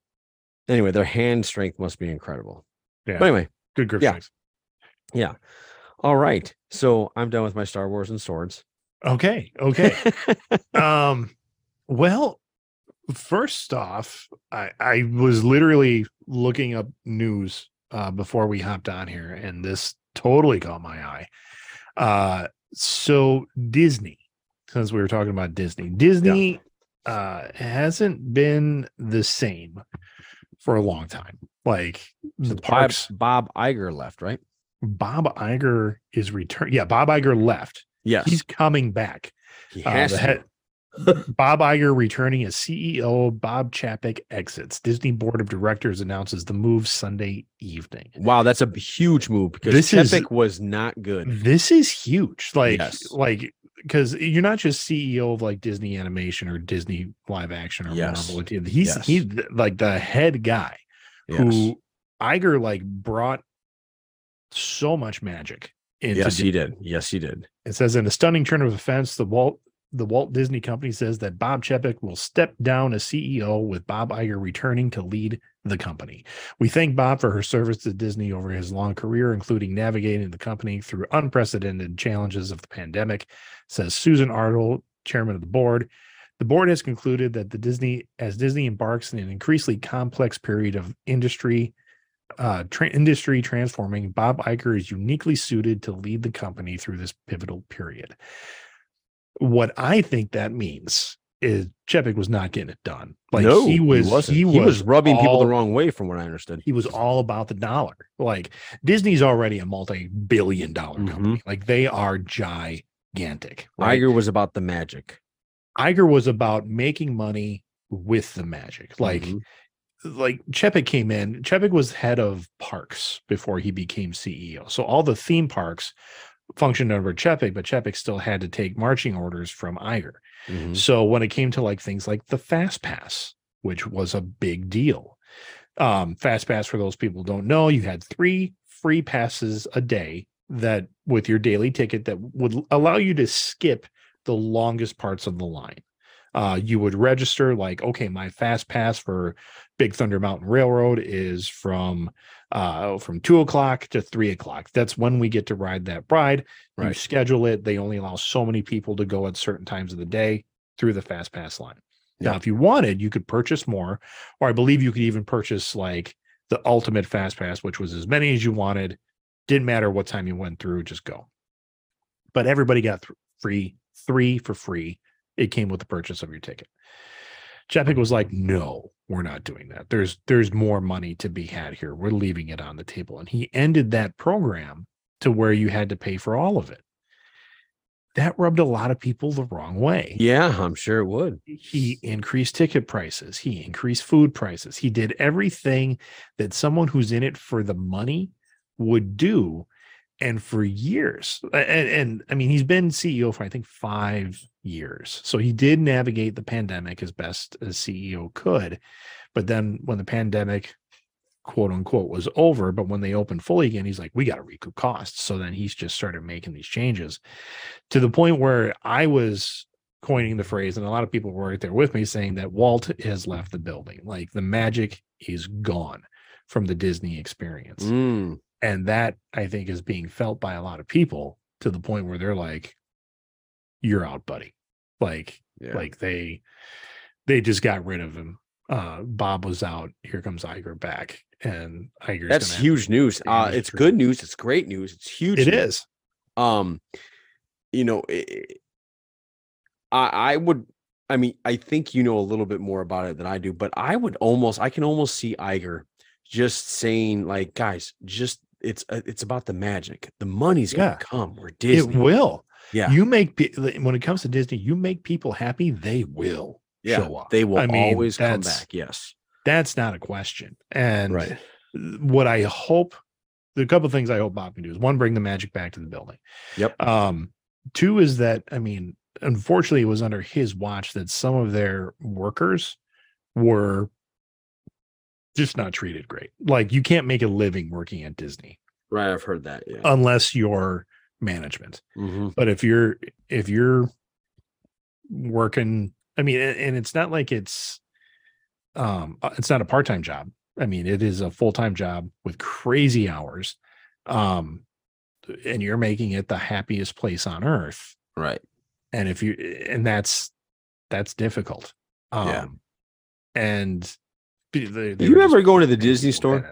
anyway, their hand strength must be incredible. Yeah. But anyway, good grip yeah. strength. yeah. All right. So I'm done with my Star Wars and swords. okay okay um well first off i i was literally looking up news uh before we hopped on here and this totally caught my eye uh so disney since we were talking about disney disney uh hasn't been the same for a long time like the Bob, parks Bob Iger left, right? Bob Iger is return. Yeah, Bob Iger left. Yes, He's coming back. he Uh, has the to. head- Bob Iger returning as CEO. Bob Chapek exits. Disney board of directors announces the move Sunday evening. Wow, that's a huge move because This is- was not good. This is huge. Like, Yes. like because you're not just CEO of like Disney Animation or Disney Live Action or Yes. whatever. He's Yes. he's like the head guy Yes. who Iger like brought so much magic into yes, Di- he did. Yes, he did. It says in a stunning turn of events, the Walt the Walt Disney Company says that Bob Chapek will step down as CEO with Bob Iger returning to lead the company. We thank Bob for her service to Disney over his long career, including navigating the company through unprecedented challenges of the pandemic, says Susan Arnold, chairman of the board. The board has concluded that the Disney, as Disney embarks in an increasingly complex period of industry, uh, tra- industry transforming, Bob Iger is uniquely suited to lead the company through this pivotal period. What I think that means is Chapek was not getting it done. Like no, he was, wasn't. he was, rubbing people the wrong way, from what I understood. he was all about the dollar. Like Disney's already a multi-billion dollar Mhm. company. Like they are gigantic. Right? Iger was about the magic. Iger was about making money with the magic. Like Mhm. like Chapek came in. Chapek was head of parks before he became CEO. So all the theme parks functioned under Chapek, but Chapek still had to take marching orders from Iger. Mhm. So when it came to like things like the Fast Pass, which was a big deal, um, Fast Pass for those people don't know, you had three free passes a day that with your daily ticket that would allow you to skip the longest parts of the line. Uh, you would register like, okay, my fast pass for Big Thunder Mountain Railroad is from uh from two o'clock to three o'clock. That's when we get to ride that ride. You schedule it. They only allow so many people to go at certain times of the day through the fast pass line. Now, if you wanted, you could purchase more, or I believe you could even purchase like the ultimate fast pass, which was as many as you wanted. Didn't matter what time you went through, just go. But everybody got th- free, three for free. It came with the purchase of your ticket. Chapek was like, no, we're not doing that. There's there's more money to be had here. We're leaving it on the table. And he ended that program to where you had to pay for all of it. That rubbed a lot of people the wrong way Yeah, I'm sure it would. he increased ticket prices he increased food prices he did everything that someone who's in it for the money would do and for years and, and i mean he's been ceo for i think five years so he did navigate the pandemic as best as ceo could but then when the pandemic quote unquote was over but when they opened fully again he's like we got to recoup costs so then he's just started making these changes to the point where i was coining the phrase, and a lot of people were right there with me saying that Walt has left the building. Like the magic is gone from the Disney experience. Mm, And that I think is being felt by a lot of people to the point where they're like, You're out, buddy. Like, yeah. like they they just got rid of him. Uh Bob was out. Here comes Iger back. And Iger's That's huge news. Uh, it's good news. It's great news. It's huge. It news. is. um you know i i I would i mean i think you know a little bit more about it than i do but i would almost i can almost see iger just saying like guys just it's uh, it's about the magic the money's gonna come we're Disney. It will. yeah You make when it comes to Disney, you make people happy, they will yeah show up. they will I mean, always come back yes That's not a question. And right what I hope, the couple things I hope Bob can do is one, bring the magic back to the building. Yep. Um, two is that I mean, unfortunately, it was under his watch that some of their workers were just not treated great. Like you can't make a living working at Disney right i've heard that yeah unless you're management. Mhm. But if you're if you're working, I mean, and it's not like it's um uh, it's not a part-time job. I mean, it is a full-time job with crazy hours. Um and you're making it the happiest place on earth. right And if you and that's that's difficult. Um Yeah. and they- they- do you were just remember going to the disney store.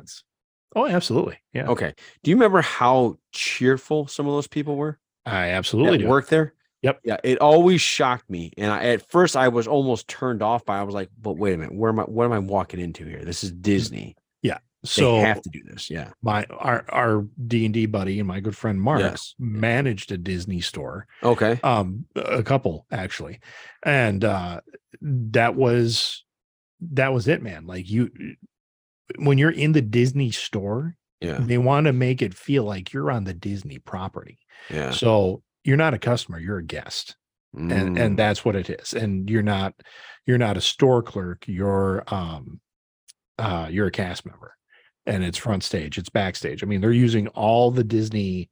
Oh, absolutely. Yeah. okay do you remember how cheerful some of those people were I absolutely do. work there. Yep. Yeah, it always shocked me, and I, at first I was almost turned off by. I was like, "But wait a minute, where am I? What am I walking into here? This is Disney." Yeah. So they have to do this. Yeah. my our our D and D buddy and my good friend Mark Yes. managed a Disney store, Okay. um, a couple actually, and uh, that was that was it, man. Like you, when you're in the Disney store, Yeah. they want to make it feel like you're on the Disney property. Yeah. So you're not a customer, you're a guest and Mm, and that's what it is and you're not you're not a store clerk you're um uh you're a cast member and it's front stage it's backstage i mean they're using all the disney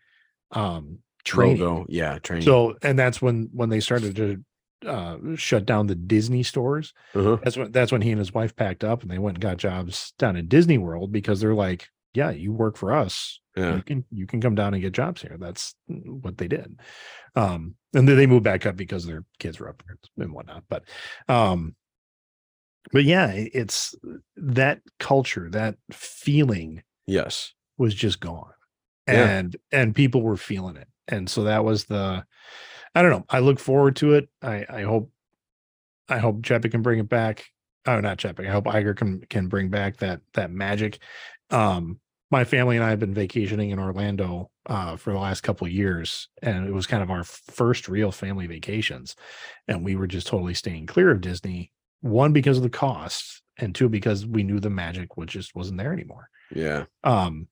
um training logo. Yeah. Training. so and that's when when they started to uh shut down the disney stores Uh-huh. that's when that's when he and his wife packed up and they went and got jobs down in disney world because they're like yeah you work for us Yeah. you can you can come down and get jobs here. That's what they did. Um, and then they moved back up because their kids were up and whatnot. But um, but yeah, it's that culture, that feeling Yes. was just gone. Yeah. And and people were feeling it. And so that was the I don't know. I look forward to it. I I hope I hope Chapek can bring it back. Oh, not Chapek. I hope Iger can can bring back that that magic. Um my family and I have been vacationing in Orlando uh, for the last couple of years, and it was kind of our first real family vacations. And we were just totally staying clear of Disney. One because of the cost, and two because we knew the magic was just wasn't there anymore Yeah. um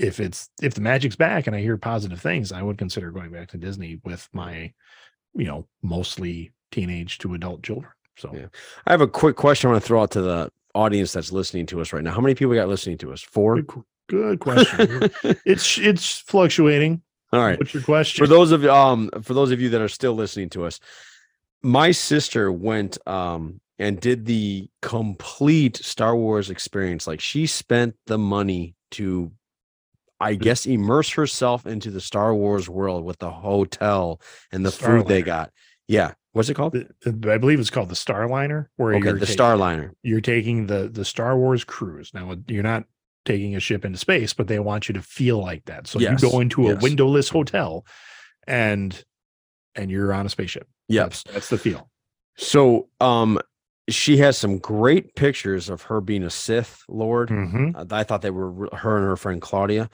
if it's if the magic's back and i hear positive things i would consider going back to disney with my you know mostly teenage to adult children so Yeah. I have a quick question I want to throw out to the audience that's listening to us right now. How many people got listening to us? Four. good, good question it's it's fluctuating All right. what's your question For those of um for those of you that are still listening to us, my sister went um and did the complete Star Wars experience. Like she spent the money to I guess immerse herself into the Star Wars world with the hotel and the food they got. Yeah. What's it called? I believe it's called the starliner where Okay, you're the ta- Starliner. you're taking the the star wars cruise now you're not taking a ship into space but they want you to feel like that so Yes, you go into a yes. windowless hotel and and you're on a spaceship Yes. that's, that's the feel So um she has some great pictures of her being a Sith Lord. Mhm. Uh, I thought they were her and her friend Claudia.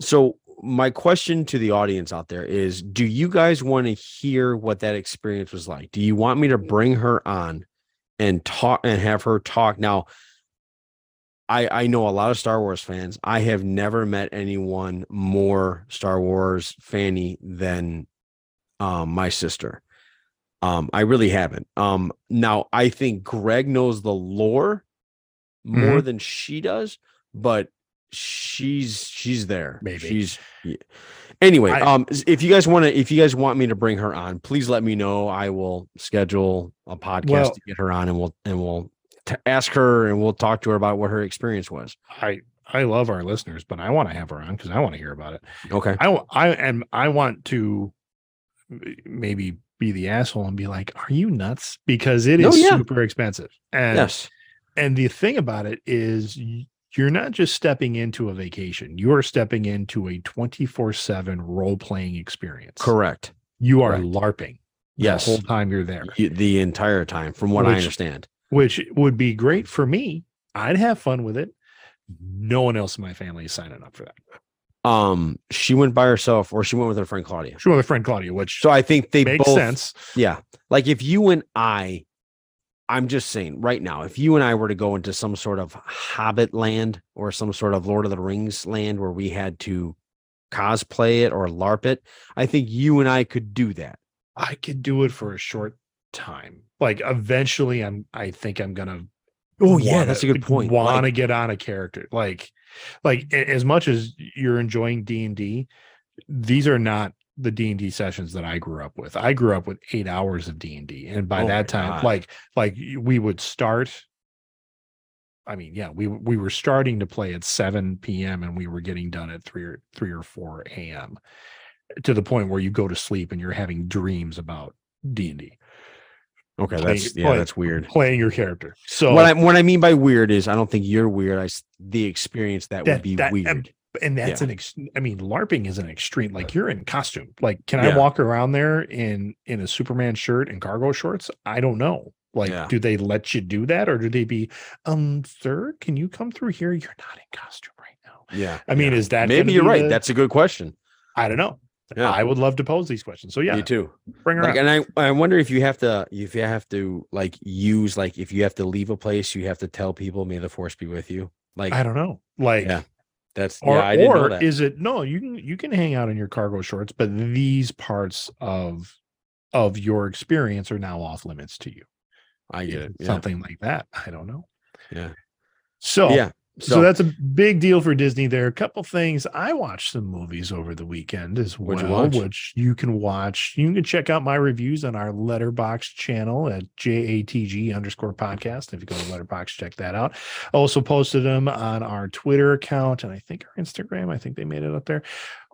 So my question to the audience out there is do you guys want to hear what that experience was like? Do you want me to bring her on and talk and have her talk now? I I know a lot of Star Wars fans. I have never met anyone more Star Wars fanny than um my sister. Um I really haven't. Um now I think Greg knows the lore more than she does, but she's she's there. Maybe. She's yeah. anyway. I- um, if you guys want to, if you guys want me to bring her on, please let me know. I will schedule a podcast Well- to get her on, and we'll and we'll t- ask her and we'll talk to her about what her experience was. I I love our listeners, but I want to have her on because I want to hear about it. Okay. I I and I want to maybe be the asshole and be like, "Are you nuts?" Because it is is yeah. super expensive. And yes. and the thing about it is you're not just stepping into a vacation. You are stepping into a 24/7 role-playing experience. Correct. You are Correct. LARPing Yes. the whole time you're there. Y- The entire time, from what I understand. which would be great for me. I'd have fun with it. No one else in my family is signing up for that. Um, she went by herself, or she went with her friend Claudia. Sure, my friend Claudia, which So I think they makes both sense. Yeah. Like if you and I, I'm just saying right now, if you and I were to go into some sort of Hobbit land or some sort of Lord of the Rings land where we had to cosplay it or LARP it, I think you and I could do that. I could do it for a short time. Like eventually, I'm. I think I'm gonna. Oh, yeah, wanna- that's a good point. Want to Like- get on a character, like, like as much as you're enjoying D and D, these are not the D and D sessions that I grew up with. I grew up with eight hours of D and D, and by Oh that time, God. like, like we would start. I mean, yeah, we we were starting to play at 7 p.m. and we were getting done at three or three or four a.m. to the point where you go to sleep and you're having dreams about D and D, Okay, Play- that's yeah, that's weird. playing your character. So What I what I mean by weird is I don't think you're weird. I the experience that, would be that- weird. and that's Yeah. an ex- I mean, LARPing is an extreme. Like you're in costume. Like, can Yeah. I walk around there in in a Superman shirt and cargo shorts? I don't know. Like, Yeah. do they let you do that, or do they be, um, sir, can you come through here? You're not in costume right now. Yeah. I mean, is that maybe you're right? the- That's a good question. I don't know. Yeah. I would love to pose these questions. So yeah, Me too. bring her Like, and I, I wonder if you have to, if you have to like use, like, if you have to leave a place, you have to tell people, may the force be with you. Like, I don't know. Like, Yeah, that's, or, yeah, I didn't know or is it no? You can you can hang out in your cargo shorts, but these parts of of your experience are now off limits to you. I get it. Yeah. Something like that. I don't know. Yeah. So yeah. So, So, that's a big deal for Disney there. A couple things. I watched some movies over the weekend as What'd you well, which you can watch. You can check out my reviews on our Letterboxd channel at JATG underscore podcast. If you go to Letterboxd, check that out. I also posted them on our Twitter account and I think our Instagram. I think they made it up there.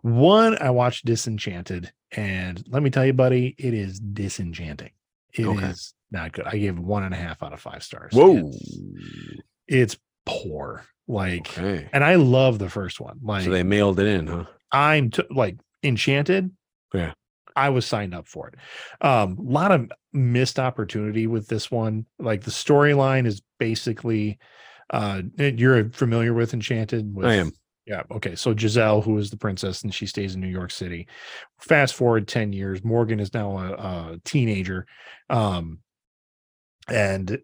One, I watched Disenchanted, and let me tell you, buddy, it is disenchanting. It is Okay. not good. I gave one and a half out of five stars. whoa. It's, it's poor. Like Okay. and I love the first one. Like So they mailed it in, huh? I'm t- like enchanted. Yeah. I was signed up for it. Um, a lot of missed opportunity with this one. Like the storyline is basically uh you're familiar with Enchanted with I am. yeah. Okay. So Giselle, who is the princess, and she stays in New York City. Fast forward 10 years. Morgan is now a, a teenager. Um, and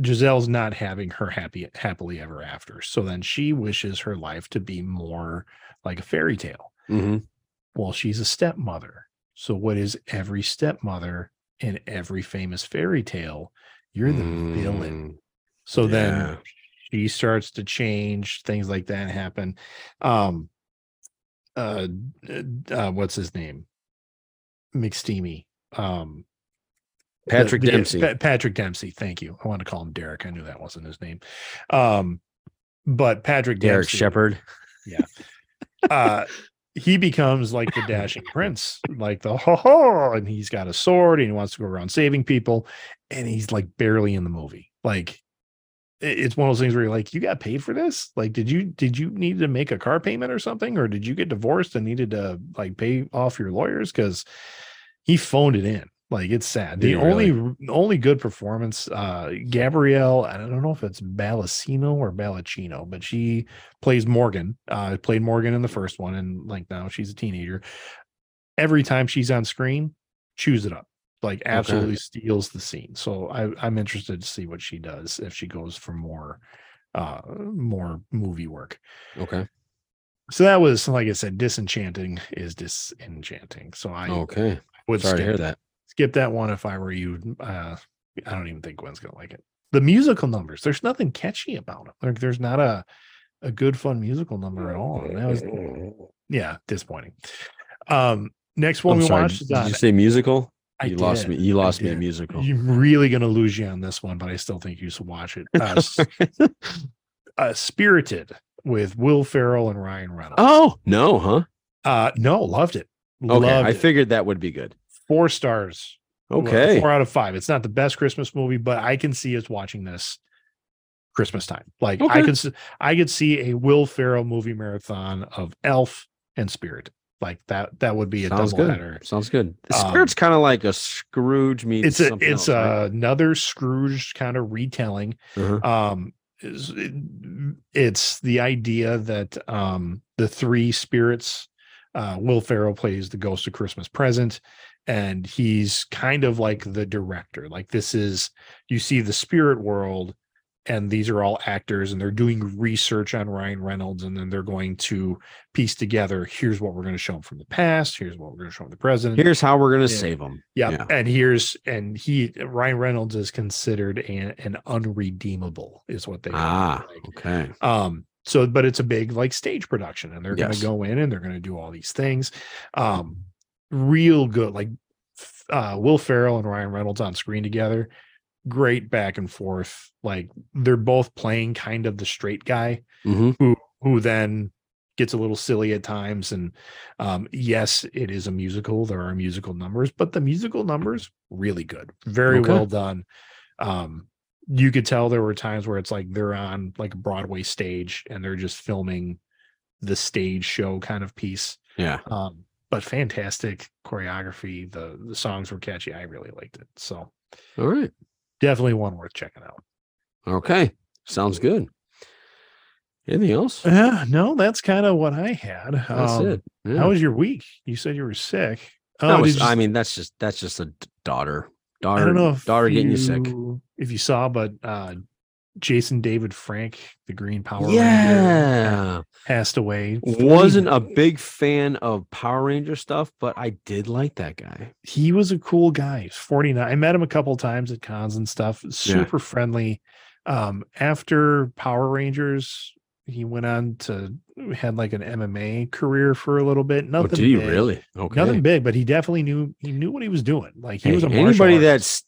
Giselle's not having her happy happily ever after. So then she wishes her life to be more like a fairy tale. hmm Well, she's a stepmother. So what is every stepmother in every famous fairy tale? You're the villain. So then Mm, she starts to change things like that happen um uh, uh what's his name mcsteamy um Patrick the- Dempsey. Pa- patrick dempsey. Thank you. I want to call him derek. I knew that wasn't his name. Um but patrick Derek dempsey Shepard. uh he becomes like the dashing prince like the ho ho and he's got a sword and he wants to go around saving people and he's like barely in the movie. Like it's one of those things where you're like you got paid for this? Like did you did you need to make a car payment or something? Or did you get divorced and needed to like pay off your lawyers? Because he phoned it in like it's sad the he only really? only good performance uh gabrielle i don't know if it's balacino or balacino but she plays Morgan. Uh, played Morgan in the first one, and like now she's a teenager. Every time she's on screen, chews it up, like absolutely steals the scene. So I, I'm interested to see what she does if she goes for more, uh, more movie work. Okay. So that was, like I said, disenchanting is disenchanting. So I Okay. would Sorry to hear that. Skip that one if I were you. Uh, I don't even think Gwen's gonna like it. The musical numbers, there's nothing catchy about them. Like there's not a a good fun musical number at all. And that was yeah, disappointing. Um, next one I'm we sorry. watched is Did on. you say musical? I you lost me. You lost me at musical. I'm really gonna lose you on this one, but I still think you should watch it. Uh, uh, Spirited with Will Ferrell and Ryan Reynolds. oh no, huh? Uh, no, loved it. Okay. Loved I it. figured that would be good. Four stars. Okay. four out of five. It's not the best Christmas movie, but I can see us watching this Christmas time. Like I Okay. could, s- I could see a Will Ferrell movie marathon of Elf and Spirit. Like that. That would be a Sounds double good. header. Sounds good. The Um, spirit's kind of like a Scrooge meets. It's a, it's else, right? another Scrooge kind of retelling. Uh-huh. um is- it- it's the idea that um the three spirits uh will ferrell plays the ghost of christmas present and he's kind of like the director like this is you see the spirit world and these are all actors and they're doing research on ryan reynolds and then they're going to piece together here's what we're going to show him from the past here's what we're going to show him the present Here's how we're gonna save them. yeah. Yeah. And here's and he Ryan Reynolds is considered an, an unredeemable is what they Ah, like. okay. um so but it's a big like stage production and they're Yes. going to go in and they're going to do all these things um real good like uh Will Ferrell and Ryan Reynolds on screen together great back and forth like they're both playing kind of the straight guy hmm who then gets a little silly at times and um yes it is a musical there are musical numbers but the musical numbers really good very Okay. well done um you could tell there were times where it's like they're on like a broadway stage and they're just filming the stage show kind of piece Yeah. um but fantastic choreography the the songs were catchy i really liked it so All right. definitely one worth checking out. Okay. Sounds good. Anything else? Uh, no, that's kind of what I had. That's Um, it. Yeah. How was your week? You said you were sick. Oh, was- I mean, that's just that's just a daughter. Daughter, I don't know if daughter getting you sick. If you saw, but uh Jason David Frank, the Green Power Ranger, Yeah. passed away. Wasn't a big fan of Power Ranger stuff, but I did like that guy. he was a cool guy. He's 49. I met him a couple times at cons and stuff. Super friendly. Um, after Power Rangers, he went on to had like an MMA career for a little bit. Oh, Nothing did he big. really? Okay. Nothing big, but he definitely knew he knew what he was doing. Like he Hey, was a anybody artist. that's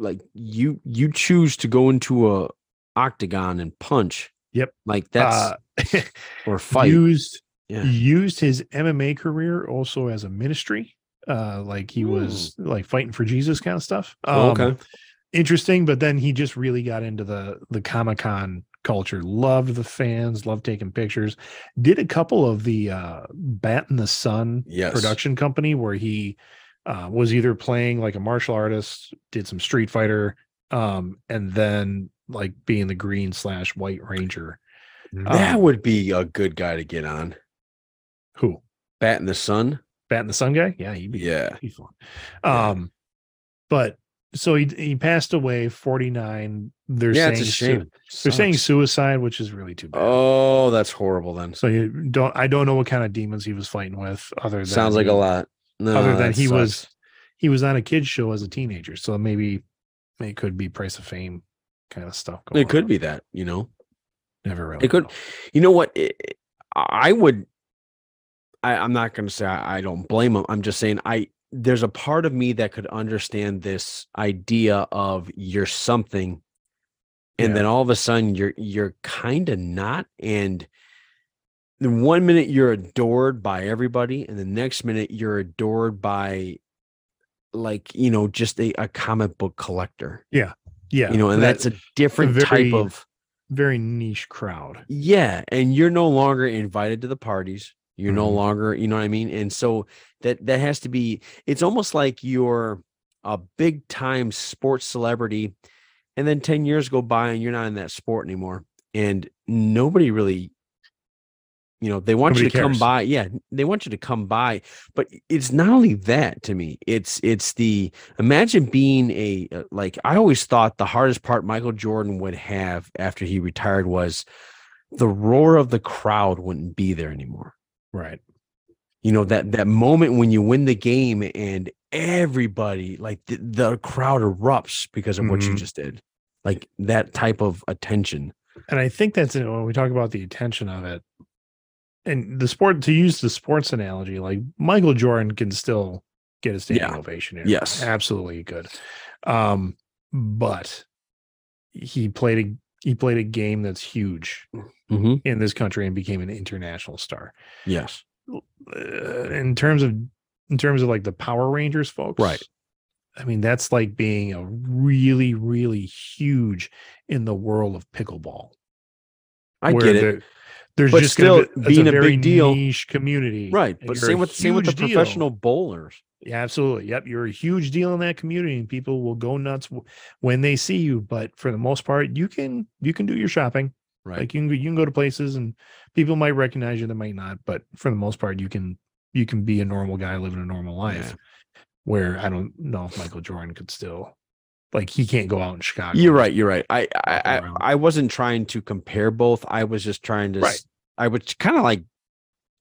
like you you choose to go into a octagon and punch. Yep. Like that's uh, or fight. used yeah. used his MMA career also as a ministry. Uh, like he was like fighting for Jesus kind of stuff. Oh, Um, okay. interesting but then he just really got into the the comic-con culture loved the fans loved taking pictures did a couple of the uh bat in the sun Yes. production company where he uh was either playing like a martial artist did some street fighter um and then like being the green slash white ranger That um, would be a good guy to get on. who Bat in the Sun. bat in the sun guy yeah he'd be Yeah. he'd be fun Yeah. um but so he he passed away 49 they're yeah, saying it's a su- they're saying suicide which is really too bad Oh, that's horrible then. So you don't I don't know what kind of demons he was fighting with other than Sounds like a lot. No, other than he was he was on a kids show as a teenager. So maybe it could be price of fame kind of stuff. going It could on. be that, you know. never really. It could know. You know what? It- it- I would. I, I'm not going to say I, I don't blame him. I'm just saying I. There's a part of me that could understand this idea of you're something, and Yeah. then all of a sudden you're you're kind of not, and the one minute you're adored by everybody, and the next minute you're adored by, like you know, just a, a comic book collector. Yeah. Yeah. You know, and that that's a different very- type of very niche crowd. yeah, and you're no longer invited to the parties. You're no Mhm. longer, you know what I mean? And so that that has to be it's almost like you're a big time sports celebrity and then 10 years go by and you're not in that sport anymore and nobody really you know, they want you Nobody to come cares. by. Yeah, they want you to come by, but it's not only that to me. It's it's the imagine being a uh, like I always thought the hardest part Michael Jordan would have after he retired was the roar of the crowd wouldn't be there anymore. Right. You know that that moment when you win the game and everybody like the, the crowd erupts because of what you Mhm. just did. Like that type of attention. And I think that's it when we talk about the attention of it. And the sport to use the sports analogy, like Michael Jordan can still get a standing Yeah. ovation here. Yes. Absolutely good. Um, but he played a he played a game that's huge Mm-hmm. in this country and became an international star. Yes. uh, in terms of in terms of like the Power Rangers folks, Right. I mean, that's like being a really, really huge in the world of pickleball. I get it. There- There's But just still, be, being a very big deal- niche community, Right. But same a with same with the deal. professional bowlers. Yeah, absolutely. Yep, you're a huge deal in that community, and people will go nuts w- when they see you. But for the most part, you can you can do your shopping. Right. Like you can go, you can go to places, and people might recognize you, they might not. But for the most part, you can you can be a normal guy living a normal life. Where I don't know if Michael Jordan could still, like, he can't go out in Chicago. You're right. You're right. I I I. I wasn't trying to compare both. I was just trying to. Right. I was kind of like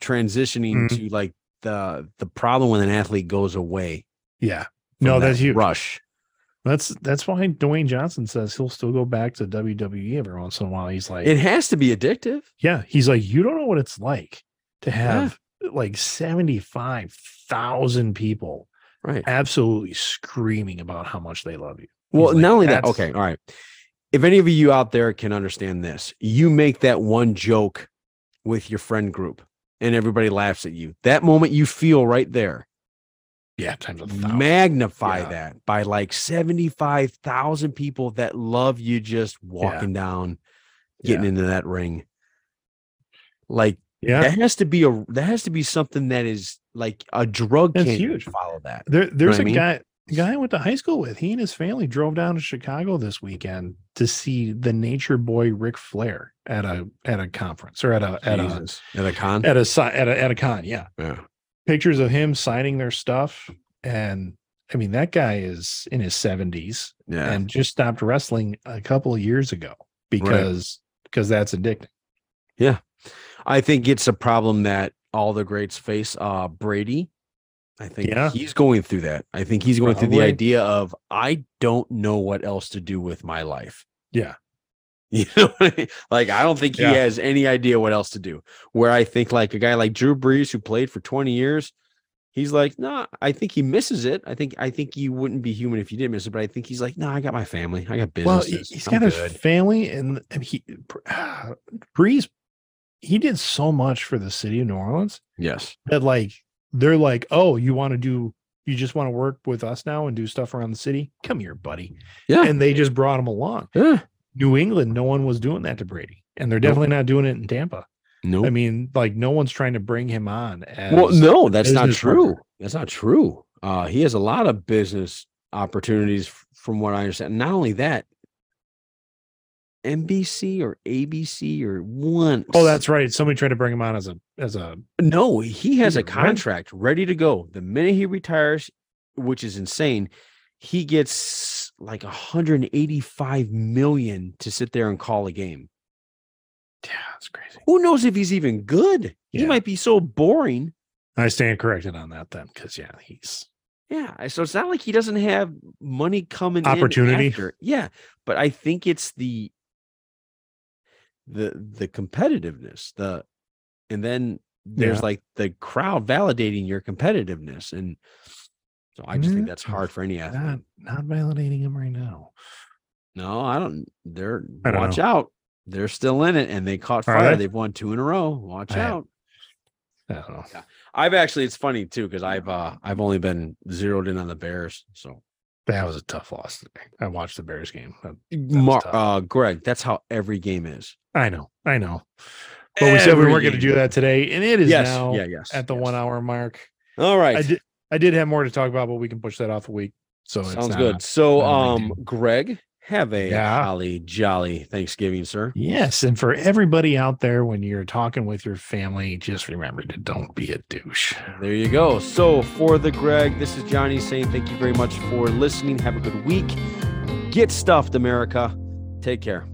transitioning Mhm. to like the the problem when an athlete goes away. Yeah. No, that that's huge. Rush. That's that's why Dwayne Johnson says he'll still go back to WWE every once in a while. He's like, It has to be addictive. Yeah, he's like, you don't know what it's like to Yeah. have like 75,000 people Right. absolutely screaming about how much they love you. Well, like, not only that. Okay. All right. If any of you out there can understand this, you make that one joke with your friend group and everybody laughs at you. That moment you feel right there. Yeah, times a thousand. magnify Yeah. that by like 75,000 people that love you just walking down, getting Yeah. into that ring. Like yeah. that has to be a that has to be something that is like a drug That's can't huge. follow that. There, there's a mean? guy, The guy I went to high school with, he and his family drove down to Chicago this weekend to see the Nature Boy Ric Flair at a at a conference or at a at a at a con. at a at a at a con. Yeah, yeah. pictures of him signing their stuff, and I mean that guy is in his seventies Yeah. and just stopped wrestling a couple of years ago because because that's addicting. Yeah, I think it's a problem that all the greats face. Uh Brady. I think Yeah. he's going through that. I think he's going through the idea of I don't know what else to do with my life. Yeah. You know, what I mean? like I don't think he Yeah. has any idea what else to do. Where I think like a guy like Drew Brees who played for 20 years, he's like, nah, I think he misses it. I think I think you wouldn't be human if you didn't miss it. But I think he's like, nah, I got my family, I got Well, business. he- he's got his family, and, and he Brees He did so much for the city of New Orleans yes, that like they're like, oh, you want to do, you just want to work with us now and do stuff around the city? Come here, buddy. yeah, And they just brought him along. yeah. New England, no one was doing that to Brady, and they're definitely not doing it in Tampa. No, I mean, like no one's trying to bring him on. As, well, no, that's not true. partner. That's not true. Uh, he has a lot of business opportunities, from what I understand. Not only that, NBC or ABC or one. Oh, that's right. Somebody tried to bring him on as a as a no. He has a He's a rent- contract ready to go. The minute he retires, which is insane, he gets like 185 million to sit there and call a game. yeah, that's crazy. Who knows if he's even good? He might be so boring. I stand corrected on that then, because yeah, he's Yeah, so it's not like he doesn't have money coming in Opportunity. after. Yeah, but I think it's the the the competitiveness, the and then there's Yeah. like the crowd validating your competitiveness, and so I just think Mm, that's hard for any athlete. not not validating him right now. No, I don't. They're I don't watch know. out. They're still in it, and they caught fire. they? They've won two in a row. Watch I out. I don't know. I've actually. It's funny too because I've uh I've only been zeroed in on the Bears. So That was a tough loss today. I watched the Bears game. That- Mar- uh, Greg, that's how every game is. I know, I know. But we said we weren't going to do that today, and it is yes, now yeah, yes. at the yes. one hour mark. All right. I did I did have more to talk about, but we can push that off a week. So Sounds not good. So, um. Greg, have a Yeah. holly jolly Thanksgiving, sir. Yes, and for everybody out there, when you're talking with your family, just remember to don't be a douche. There you go. So, for the Greg, this is Johnny saying thank you very much for listening. Have a good week. Get stuffed, America. Take care.